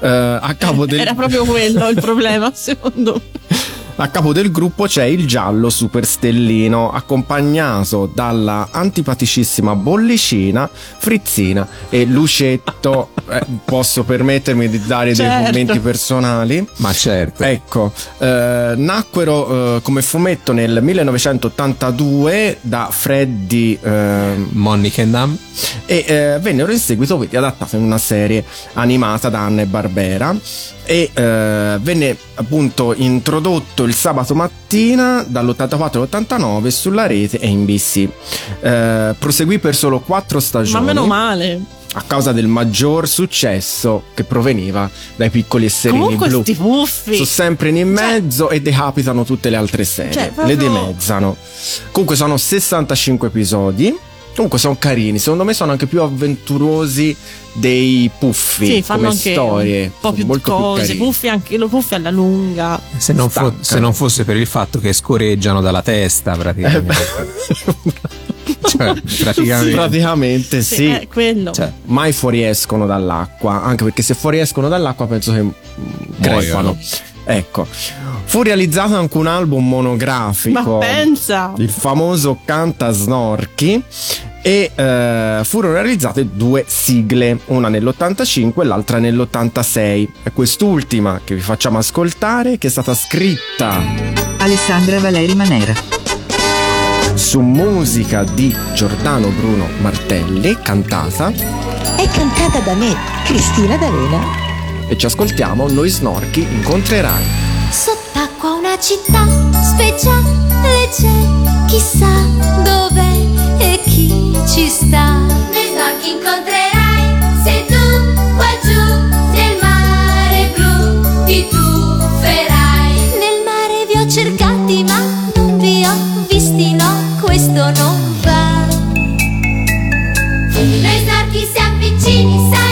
B: Eh, a, capo del,
C: Era proprio quello il problema, secondo me.
B: A capo del gruppo c'è il giallo superstellino, accompagnato dalla antipaticissima bollicina, frizzina e lucetto. Eh, posso permettermi di dare
C: Certo.
B: dei commenti personali?
D: Ma certo.
B: Ecco, eh, nacquero eh, come fumetto nel 1982 da Freddy eh,
D: Monnikendam.
B: e eh, vennero in seguito quindi adattate in una serie animata da Anna e Barbera e eh, venne appunto introdotto il sabato mattina dall'84 all'89 sulla rete e in BC. Eh, proseguì per solo quattro
C: Ma
B: stagioni
C: meno male.
B: a causa del maggior successo che proveniva dai piccoli esserini
C: Comunque
B: blu.
C: sti puffi.
B: Sono sempre in mezzo e decapitano tutte le altre serie.
C: Cioè, proprio-
B: Le dimezzano. Comunque sono 65 episodi. Comunque sono carini, secondo me sono anche più avventurosi dei puffi
C: Sì, fanno
B: come
C: anche
B: storie.
C: un po' più
B: molto
C: cose,
B: carini.
C: puffi anche lo puffi alla lunga.
D: Se non, fo- se non fosse per il fatto che scoreggiano dalla testa, praticamente. cioè, praticamente.
B: Praticamente sì.
C: Sì, è quello.
D: Cioè,
B: Mai fuoriescono dall'acqua, anche perché se fuoriescono dall'acqua penso che crepano. Ecco, fu realizzato anche un album monografico.
C: Ma pensa!
B: il famoso Canta Snorchi e eh, furono realizzate due sigle, una nell'85 e l'altra nell'86. È quest'ultima che vi facciamo ascoltare che è stata scritta
I: Alessandra Valeri Manera.
B: su musica di Giordano Bruno Martelli, cantata
G: È cantata da me, Cristina D'Avena.
B: e ci ascoltiamo Noi Snorchi incontrerai.
E: Sott'acqua una città speciale c'è, chissà dov'è chi ci sta. Noi snorchi incontrerai, se tu qua giù nel mare blu ti tufferai. Nel mare vi ho cercati ma non vi ho visti, no, questo non va. Noi snorchi siamo piccini, sai,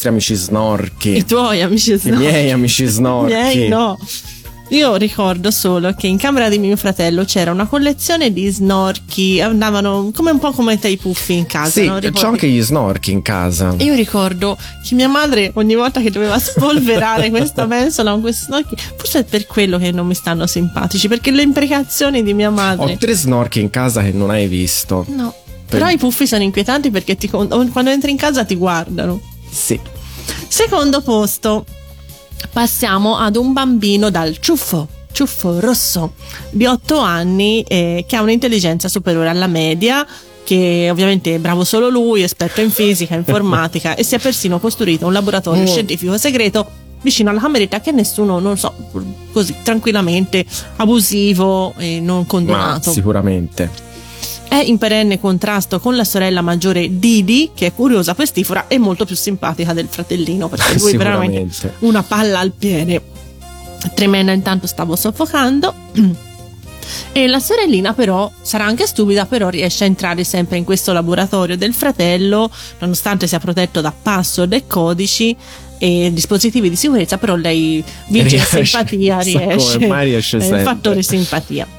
B: nostri amici snorchi.
C: I tuoi amici
B: I
C: snorchi.
B: miei amici snorchi.
C: Miei no. Io ricordo solo che in camera di mio fratello c'era una collezione di snorchi, andavano come un po' come te i puffi in casa.
B: Sì,
C: no?
B: c'ho anche gli snorchi in casa.
C: E Io ricordo che mia madre ogni volta che doveva spolverare questa mensola con questi snorchi, forse è per quello che non mi stanno simpatici, perché le imprecazioni di mia madre.
B: Ho tre snorchi in casa che non hai visto.
C: No. Però i puffi sono inquietanti perché ti quando entri in casa ti guardano.
B: Sì.
C: Secondo posto, passiamo ad un bambino dal ciuffo. Ciuffo rosso di 8 anni eh, che ha un'intelligenza superiore alla media che ovviamente è bravo solo lui, esperto in fisica, informatica e si è persino costruito un laboratorio
B: Mm.
C: scientifico segreto vicino alla cameretta che nessuno, non so, così tranquillamente abusivo e non
B: Ma
C: condonato.
B: sicuramente.
C: È in perenne contrasto con la sorella maggiore Didi, che è curiosa, pestifora e molto più simpatica del fratellino, perché lui è veramente una palla al piede. Tremenda, intanto stavo soffocando. E la sorellina però sarà anche stupida, però riesce a entrare sempre in questo laboratorio del fratello, nonostante sia protetto da password e codici e dispositivi di sicurezza, però lei vince in
B: Riesce.
C: simpatia, riesce.
B: come mai riesce sempre.
C: fattore simpatia.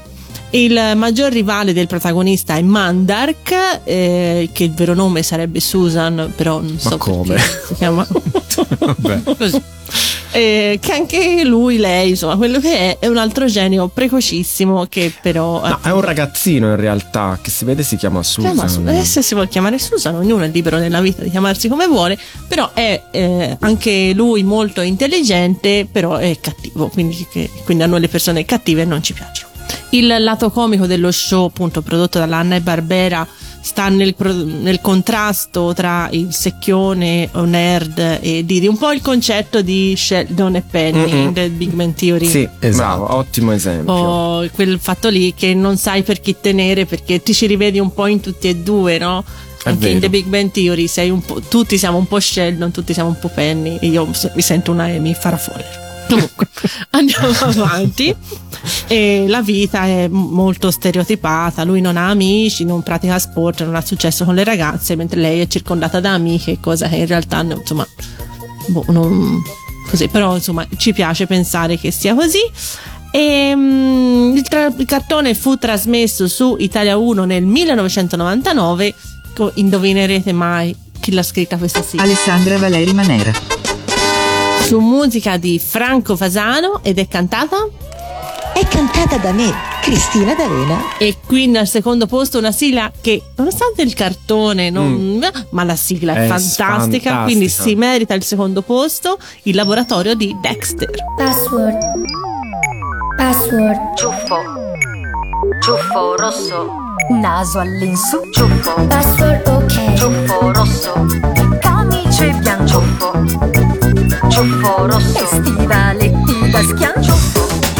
C: Il maggior rivale del protagonista è Mandark, eh, che il vero nome sarebbe Susan, però non so
B: come?
C: perché si chiama
B: Vabbè.
C: così. Eh, che anche lui, lei, insomma, quello che è, è un altro genio precocissimo che però...
B: No, è un ragazzino in realtà che si vede si chiama Susan.
C: Chiama Su- eh, se si vuole chiamare Susan, ognuno è libero nella vita di chiamarsi come vuole, però è eh, anche lui molto intelligente, però è cattivo, quindi, che- quindi a noi le persone cattive non ci piacciono. Il lato comico dello show, appunto prodotto dalla Anna e Barbera, sta nel, nel contrasto tra il secchione o nerd e Didi, un po' il concetto di Sheldon e Penny
B: Mm-mm.
C: del Big Man Theory.
B: Sì,
D: Esatto.
B: bravo, ottimo esempio.
C: O quel fatto lì che non sai per chi tenere perché ti ci rivedi un po' in tutti e due, no?
B: È
C: Anche in. The Big Bang Theory sei un po', tutti siamo un po' Sheldon, tutti siamo un po' Penny e io mi sento una Amy Farrah Fowler. Comunque, andiamo avanti. E la vita è molto stereotipata. Lui non ha amici, non pratica sport, non ha successo con le ragazze, mentre lei è circondata da amiche, cosa che in realtà, insomma, boh, non così. Però, insomma, ci piace pensare che sia così. E, mm, il, tra- il cartone fu trasmesso su Italia 1 nel 1999. Co- indovinerete mai chi l'ha scritta questa sigla?
I: Alessandra Valeri Manera.
C: Su musica di Franco Fasano ed è cantata
G: È cantata da me, Cristina D'Avena.
C: E quindi al secondo posto una sigla che, nonostante il cartone, non- ma la sigla è,
B: È
C: fantastica,
B: fantastica.
C: quindi si merita il secondo posto, il laboratorio di Dexter.
E: Password. Password.
H: Ciuffo. Ciuffo rosso. Naso all'insù. Ciuffo.
E: Password ok.
H: Ciuffo rosso. Camice bianco. Ciuffo. Rosso. E stivaletti da schian.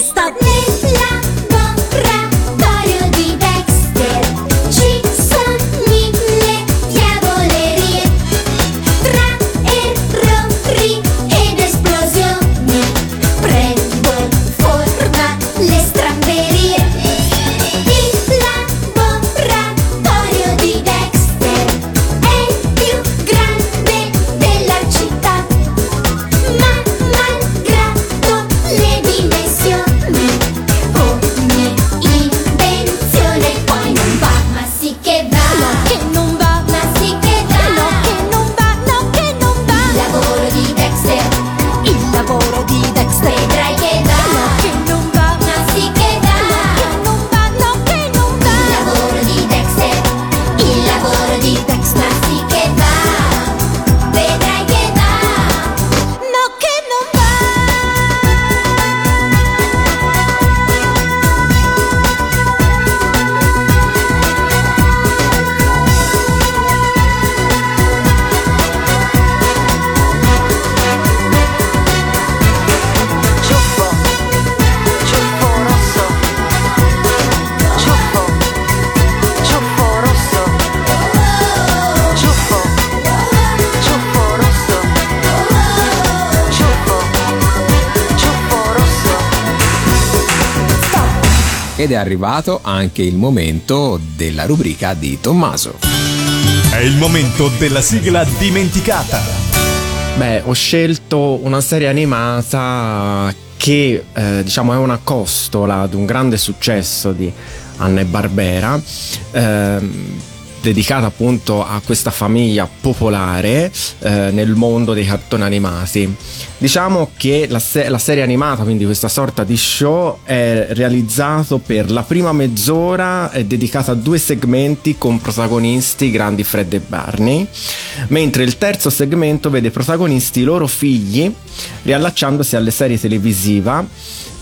E: Protagonista.
M: Ed è
D: arrivato anche il momento della rubrica di Tommaso.
A: È il momento della sigla dimenticata.
B: Beh, ho scelto una serie animata che eh, diciamo è una costola ad un grande successo di Anna e Barbera, ehm, dedicata appunto a questa famiglia popolare eh, nel mondo dei cartoni animati. Diciamo che la, se- la serie animata, quindi questa sorta di show, è realizzato per la prima mezz'ora, è dedicata a due segmenti con protagonisti grandi Fred e Barney, mentre il terzo segmento vede protagonisti i loro figli riallacciandosi alle serie televisive,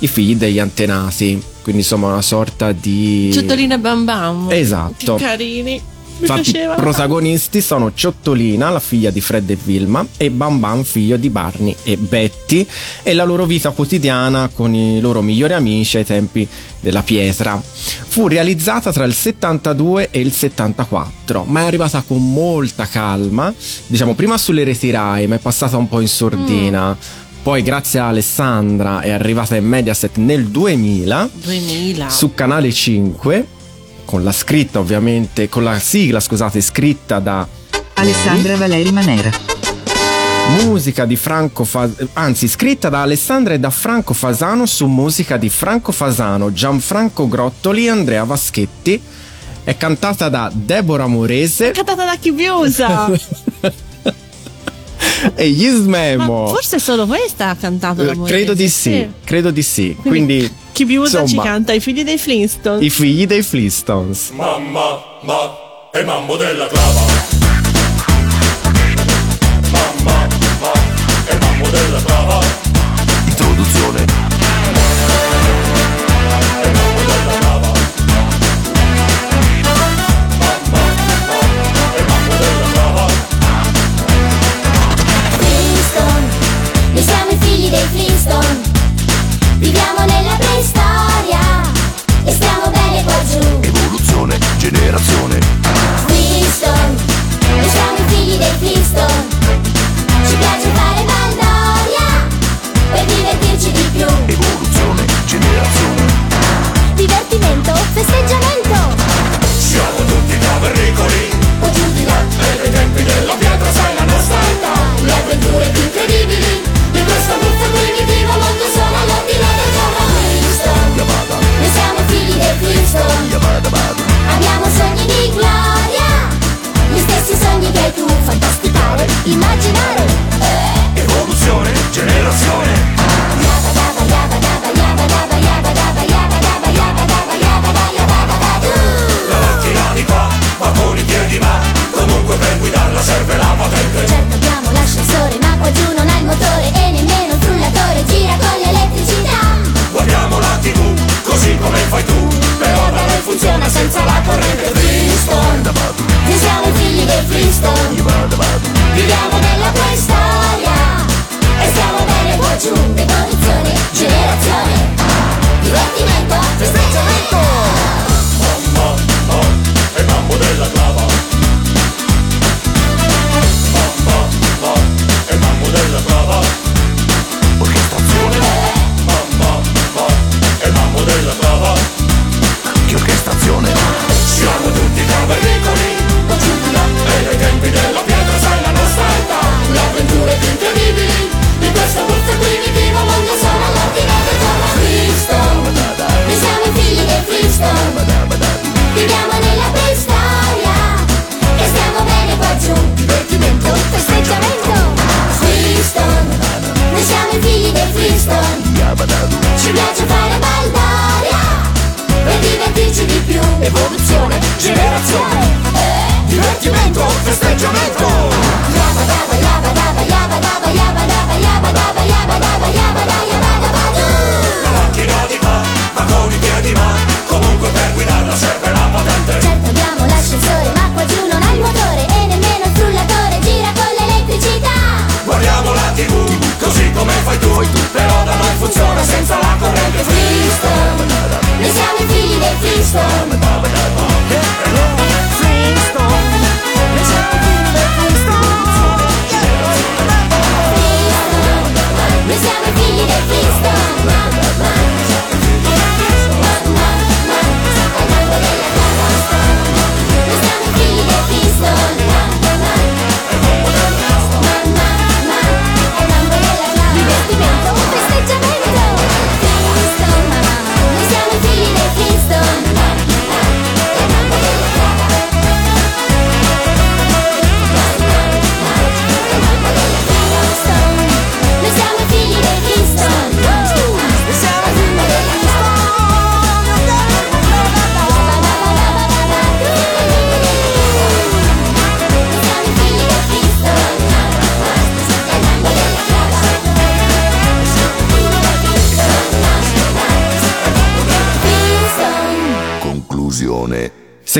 B: i figli degli antenati, quindi insomma una sorta di...
C: Ciotolina e Bam Bam.
B: Esatto.
C: Che carini.
B: Infatti, i
C: piaceva.
B: protagonisti sono Ciottolina, la figlia di Fred e Vilma, e Bam Bam, figlio di Barney e Betty, e la loro vita quotidiana con i loro migliori amici ai tempi della pietra. Fu realizzata tra il 72 e il 74, ma è arrivata con molta calma, diciamo prima sulle reti Rai, ma è passata un po' in sordina. Poi, grazie a Alessandra, è arrivata in Mediaset nel 2000
C: 2000.
B: su Canale 5 con la scritta ovviamente con la sigla scusate scritta da
G: Alessandra Valeri Manera.
B: musica di Franco Fa- anzi scritta da Alessandra e da Franco Fasano su musica di Franco Fasano Gianfranco Grottoli e Andrea Vaschetti è cantata da Deborah Morese
C: Cantata da chi vi usa?
B: e gli Smemo
C: Ma forse solo questa ha cantato la
B: Eh,
C: Morese.
B: credo di sì, credo di sì quindi
C: Chi vi usa ci canta i figli dei Flintstones.
B: i figli dei Flintstones
N: Mamma, ma e mammo della clava.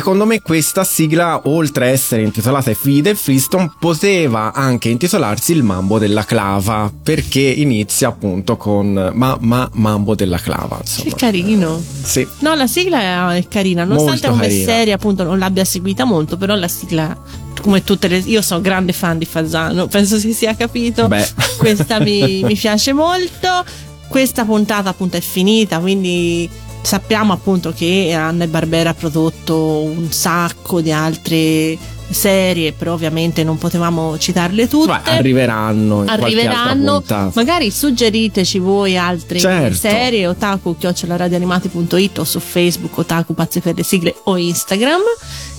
B: Secondo me questa sigla, oltre a essere intitolata I figli del Freestone, poteva anche intitolarsi Il Mambo della Clava, perché inizia appunto con Ma Ma Mambo della Clava.
C: Che
B: Insomma.
C: carino.
B: Sì.
C: No, la sigla è carina, nonostante come serie appunto non l'abbia seguita molto, però la sigla come tutte le io sono grande fan di Fasano, penso si sia capito.
B: Beh.
C: Questa mi, mi piace molto. Questa puntata appunto è finita, quindi sappiamo appunto che Anna e Barbera ha prodotto un sacco di altre serie, però ovviamente non potevamo citarle tutte.
B: Beh, arriveranno
C: arriveranno magari suggeriteci voi altre
B: Certo.
C: serie otaku radioanimati.it o su facebook otaku pazzi per le sigle o instagram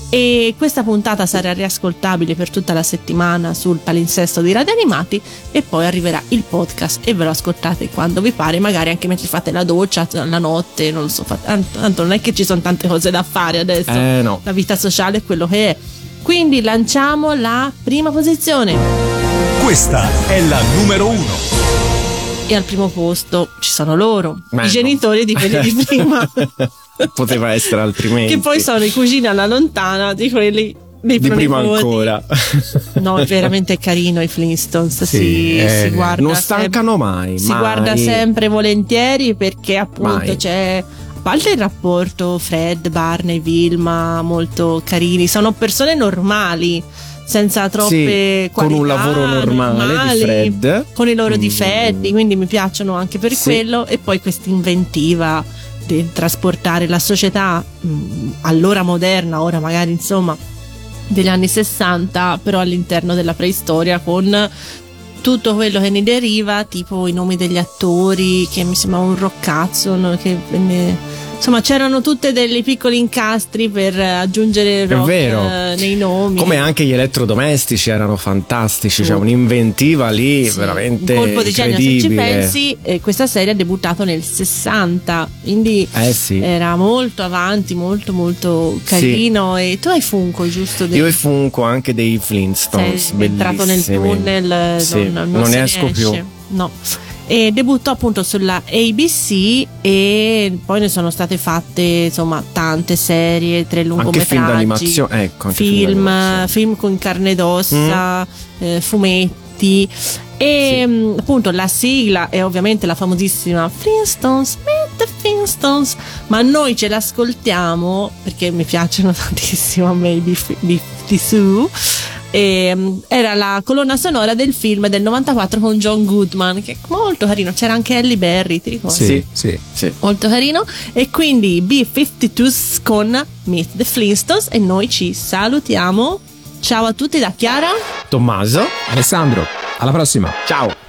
C: e questa puntata sarà riascoltabile per tutta la settimana sul palinsesto di Radio Animati e poi arriverà il podcast e ve lo ascoltate quando vi pare, magari anche mentre fate la doccia, la notte, non lo so, fate- tanto non è che ci sono tante cose da fare adesso.
B: Eh, no.
C: La vita sociale è quello che è. Quindi lanciamo la prima posizione.
A: Questa è la numero uno.
C: E al primo posto ci sono loro,
B: Beh,
C: i
B: no.
C: genitori di quelli di prima,
B: Poteva essere altrimenti.
C: che poi sono i cugini alla lontana di quelli dei
B: di prima
C: pronipoti.
B: ancora.
C: No, è veramente carino i Flintstones.
B: Sì,
C: si,
B: eh,
C: si guarda
B: non
C: sempre-
B: stancano mai,
C: Si
B: mai.
C: guarda sempre volentieri perché appunto
B: Mai.
C: c'è. A parte il rapporto Fred, Barney, Vilma, molto carini, sono persone normali, senza troppe
B: Sì, con un
C: qualità,
B: lavoro normale di Fred.
C: con i loro
B: Mm.
C: difetti, quindi mi piacciono anche per
B: Sì.
C: quello. E poi questa inventiva di trasportare la società mh, allora moderna, ora magari insomma degli anni 60, però all'interno della preistoria con tutto quello che ne deriva, tipo i nomi degli attori, che mi sembra un roccazzo, no? che venne- Insomma, c'erano tutte dei piccoli incastri per aggiungere
B: È
C: rock eh, nei nomi.
B: Come anche gli elettrodomestici erano fantastici, c'è un'inventiva lì veramente
C: un colpo di genio se ci pensi eh, questa serie ha debuttato nel 60 quindi
B: Eh sì.
C: era molto avanti molto molto carino e tu hai Funko giusto? Dei-
B: Io e Funko anche dei Flintstones,
C: sei entrato nel tunnel eh,
B: Sì,
C: non,
B: non
C: se
B: ne esco più.
C: esce. no e debuttò appunto sulla ABC e poi ne sono state fatte insomma tante serie tre lungometraggi
B: film d'animazione, ecco, anche film
C: film, film con carne ed ossa
B: Mm.
C: eh, fumetti e mh, appunto la sigla è ovviamente la famosissima Flintstones the Flintstones ma noi ce l'ascoltiamo perché mi piacciono tantissimo a me i Sue e, mm, era la colonna sonora del film del 94 con John Goodman, che è molto carino. C'era anche Ellie Berry, ti ricordi?
D: Sì, sì,
O: sì.
C: Molto carino. E quindi B52s con Meet the Flintstones e noi ci salutiamo. Ciao a tutti da Chiara.
O: Tommaso.
D: Alessandro, alla prossima.
O: Ciao.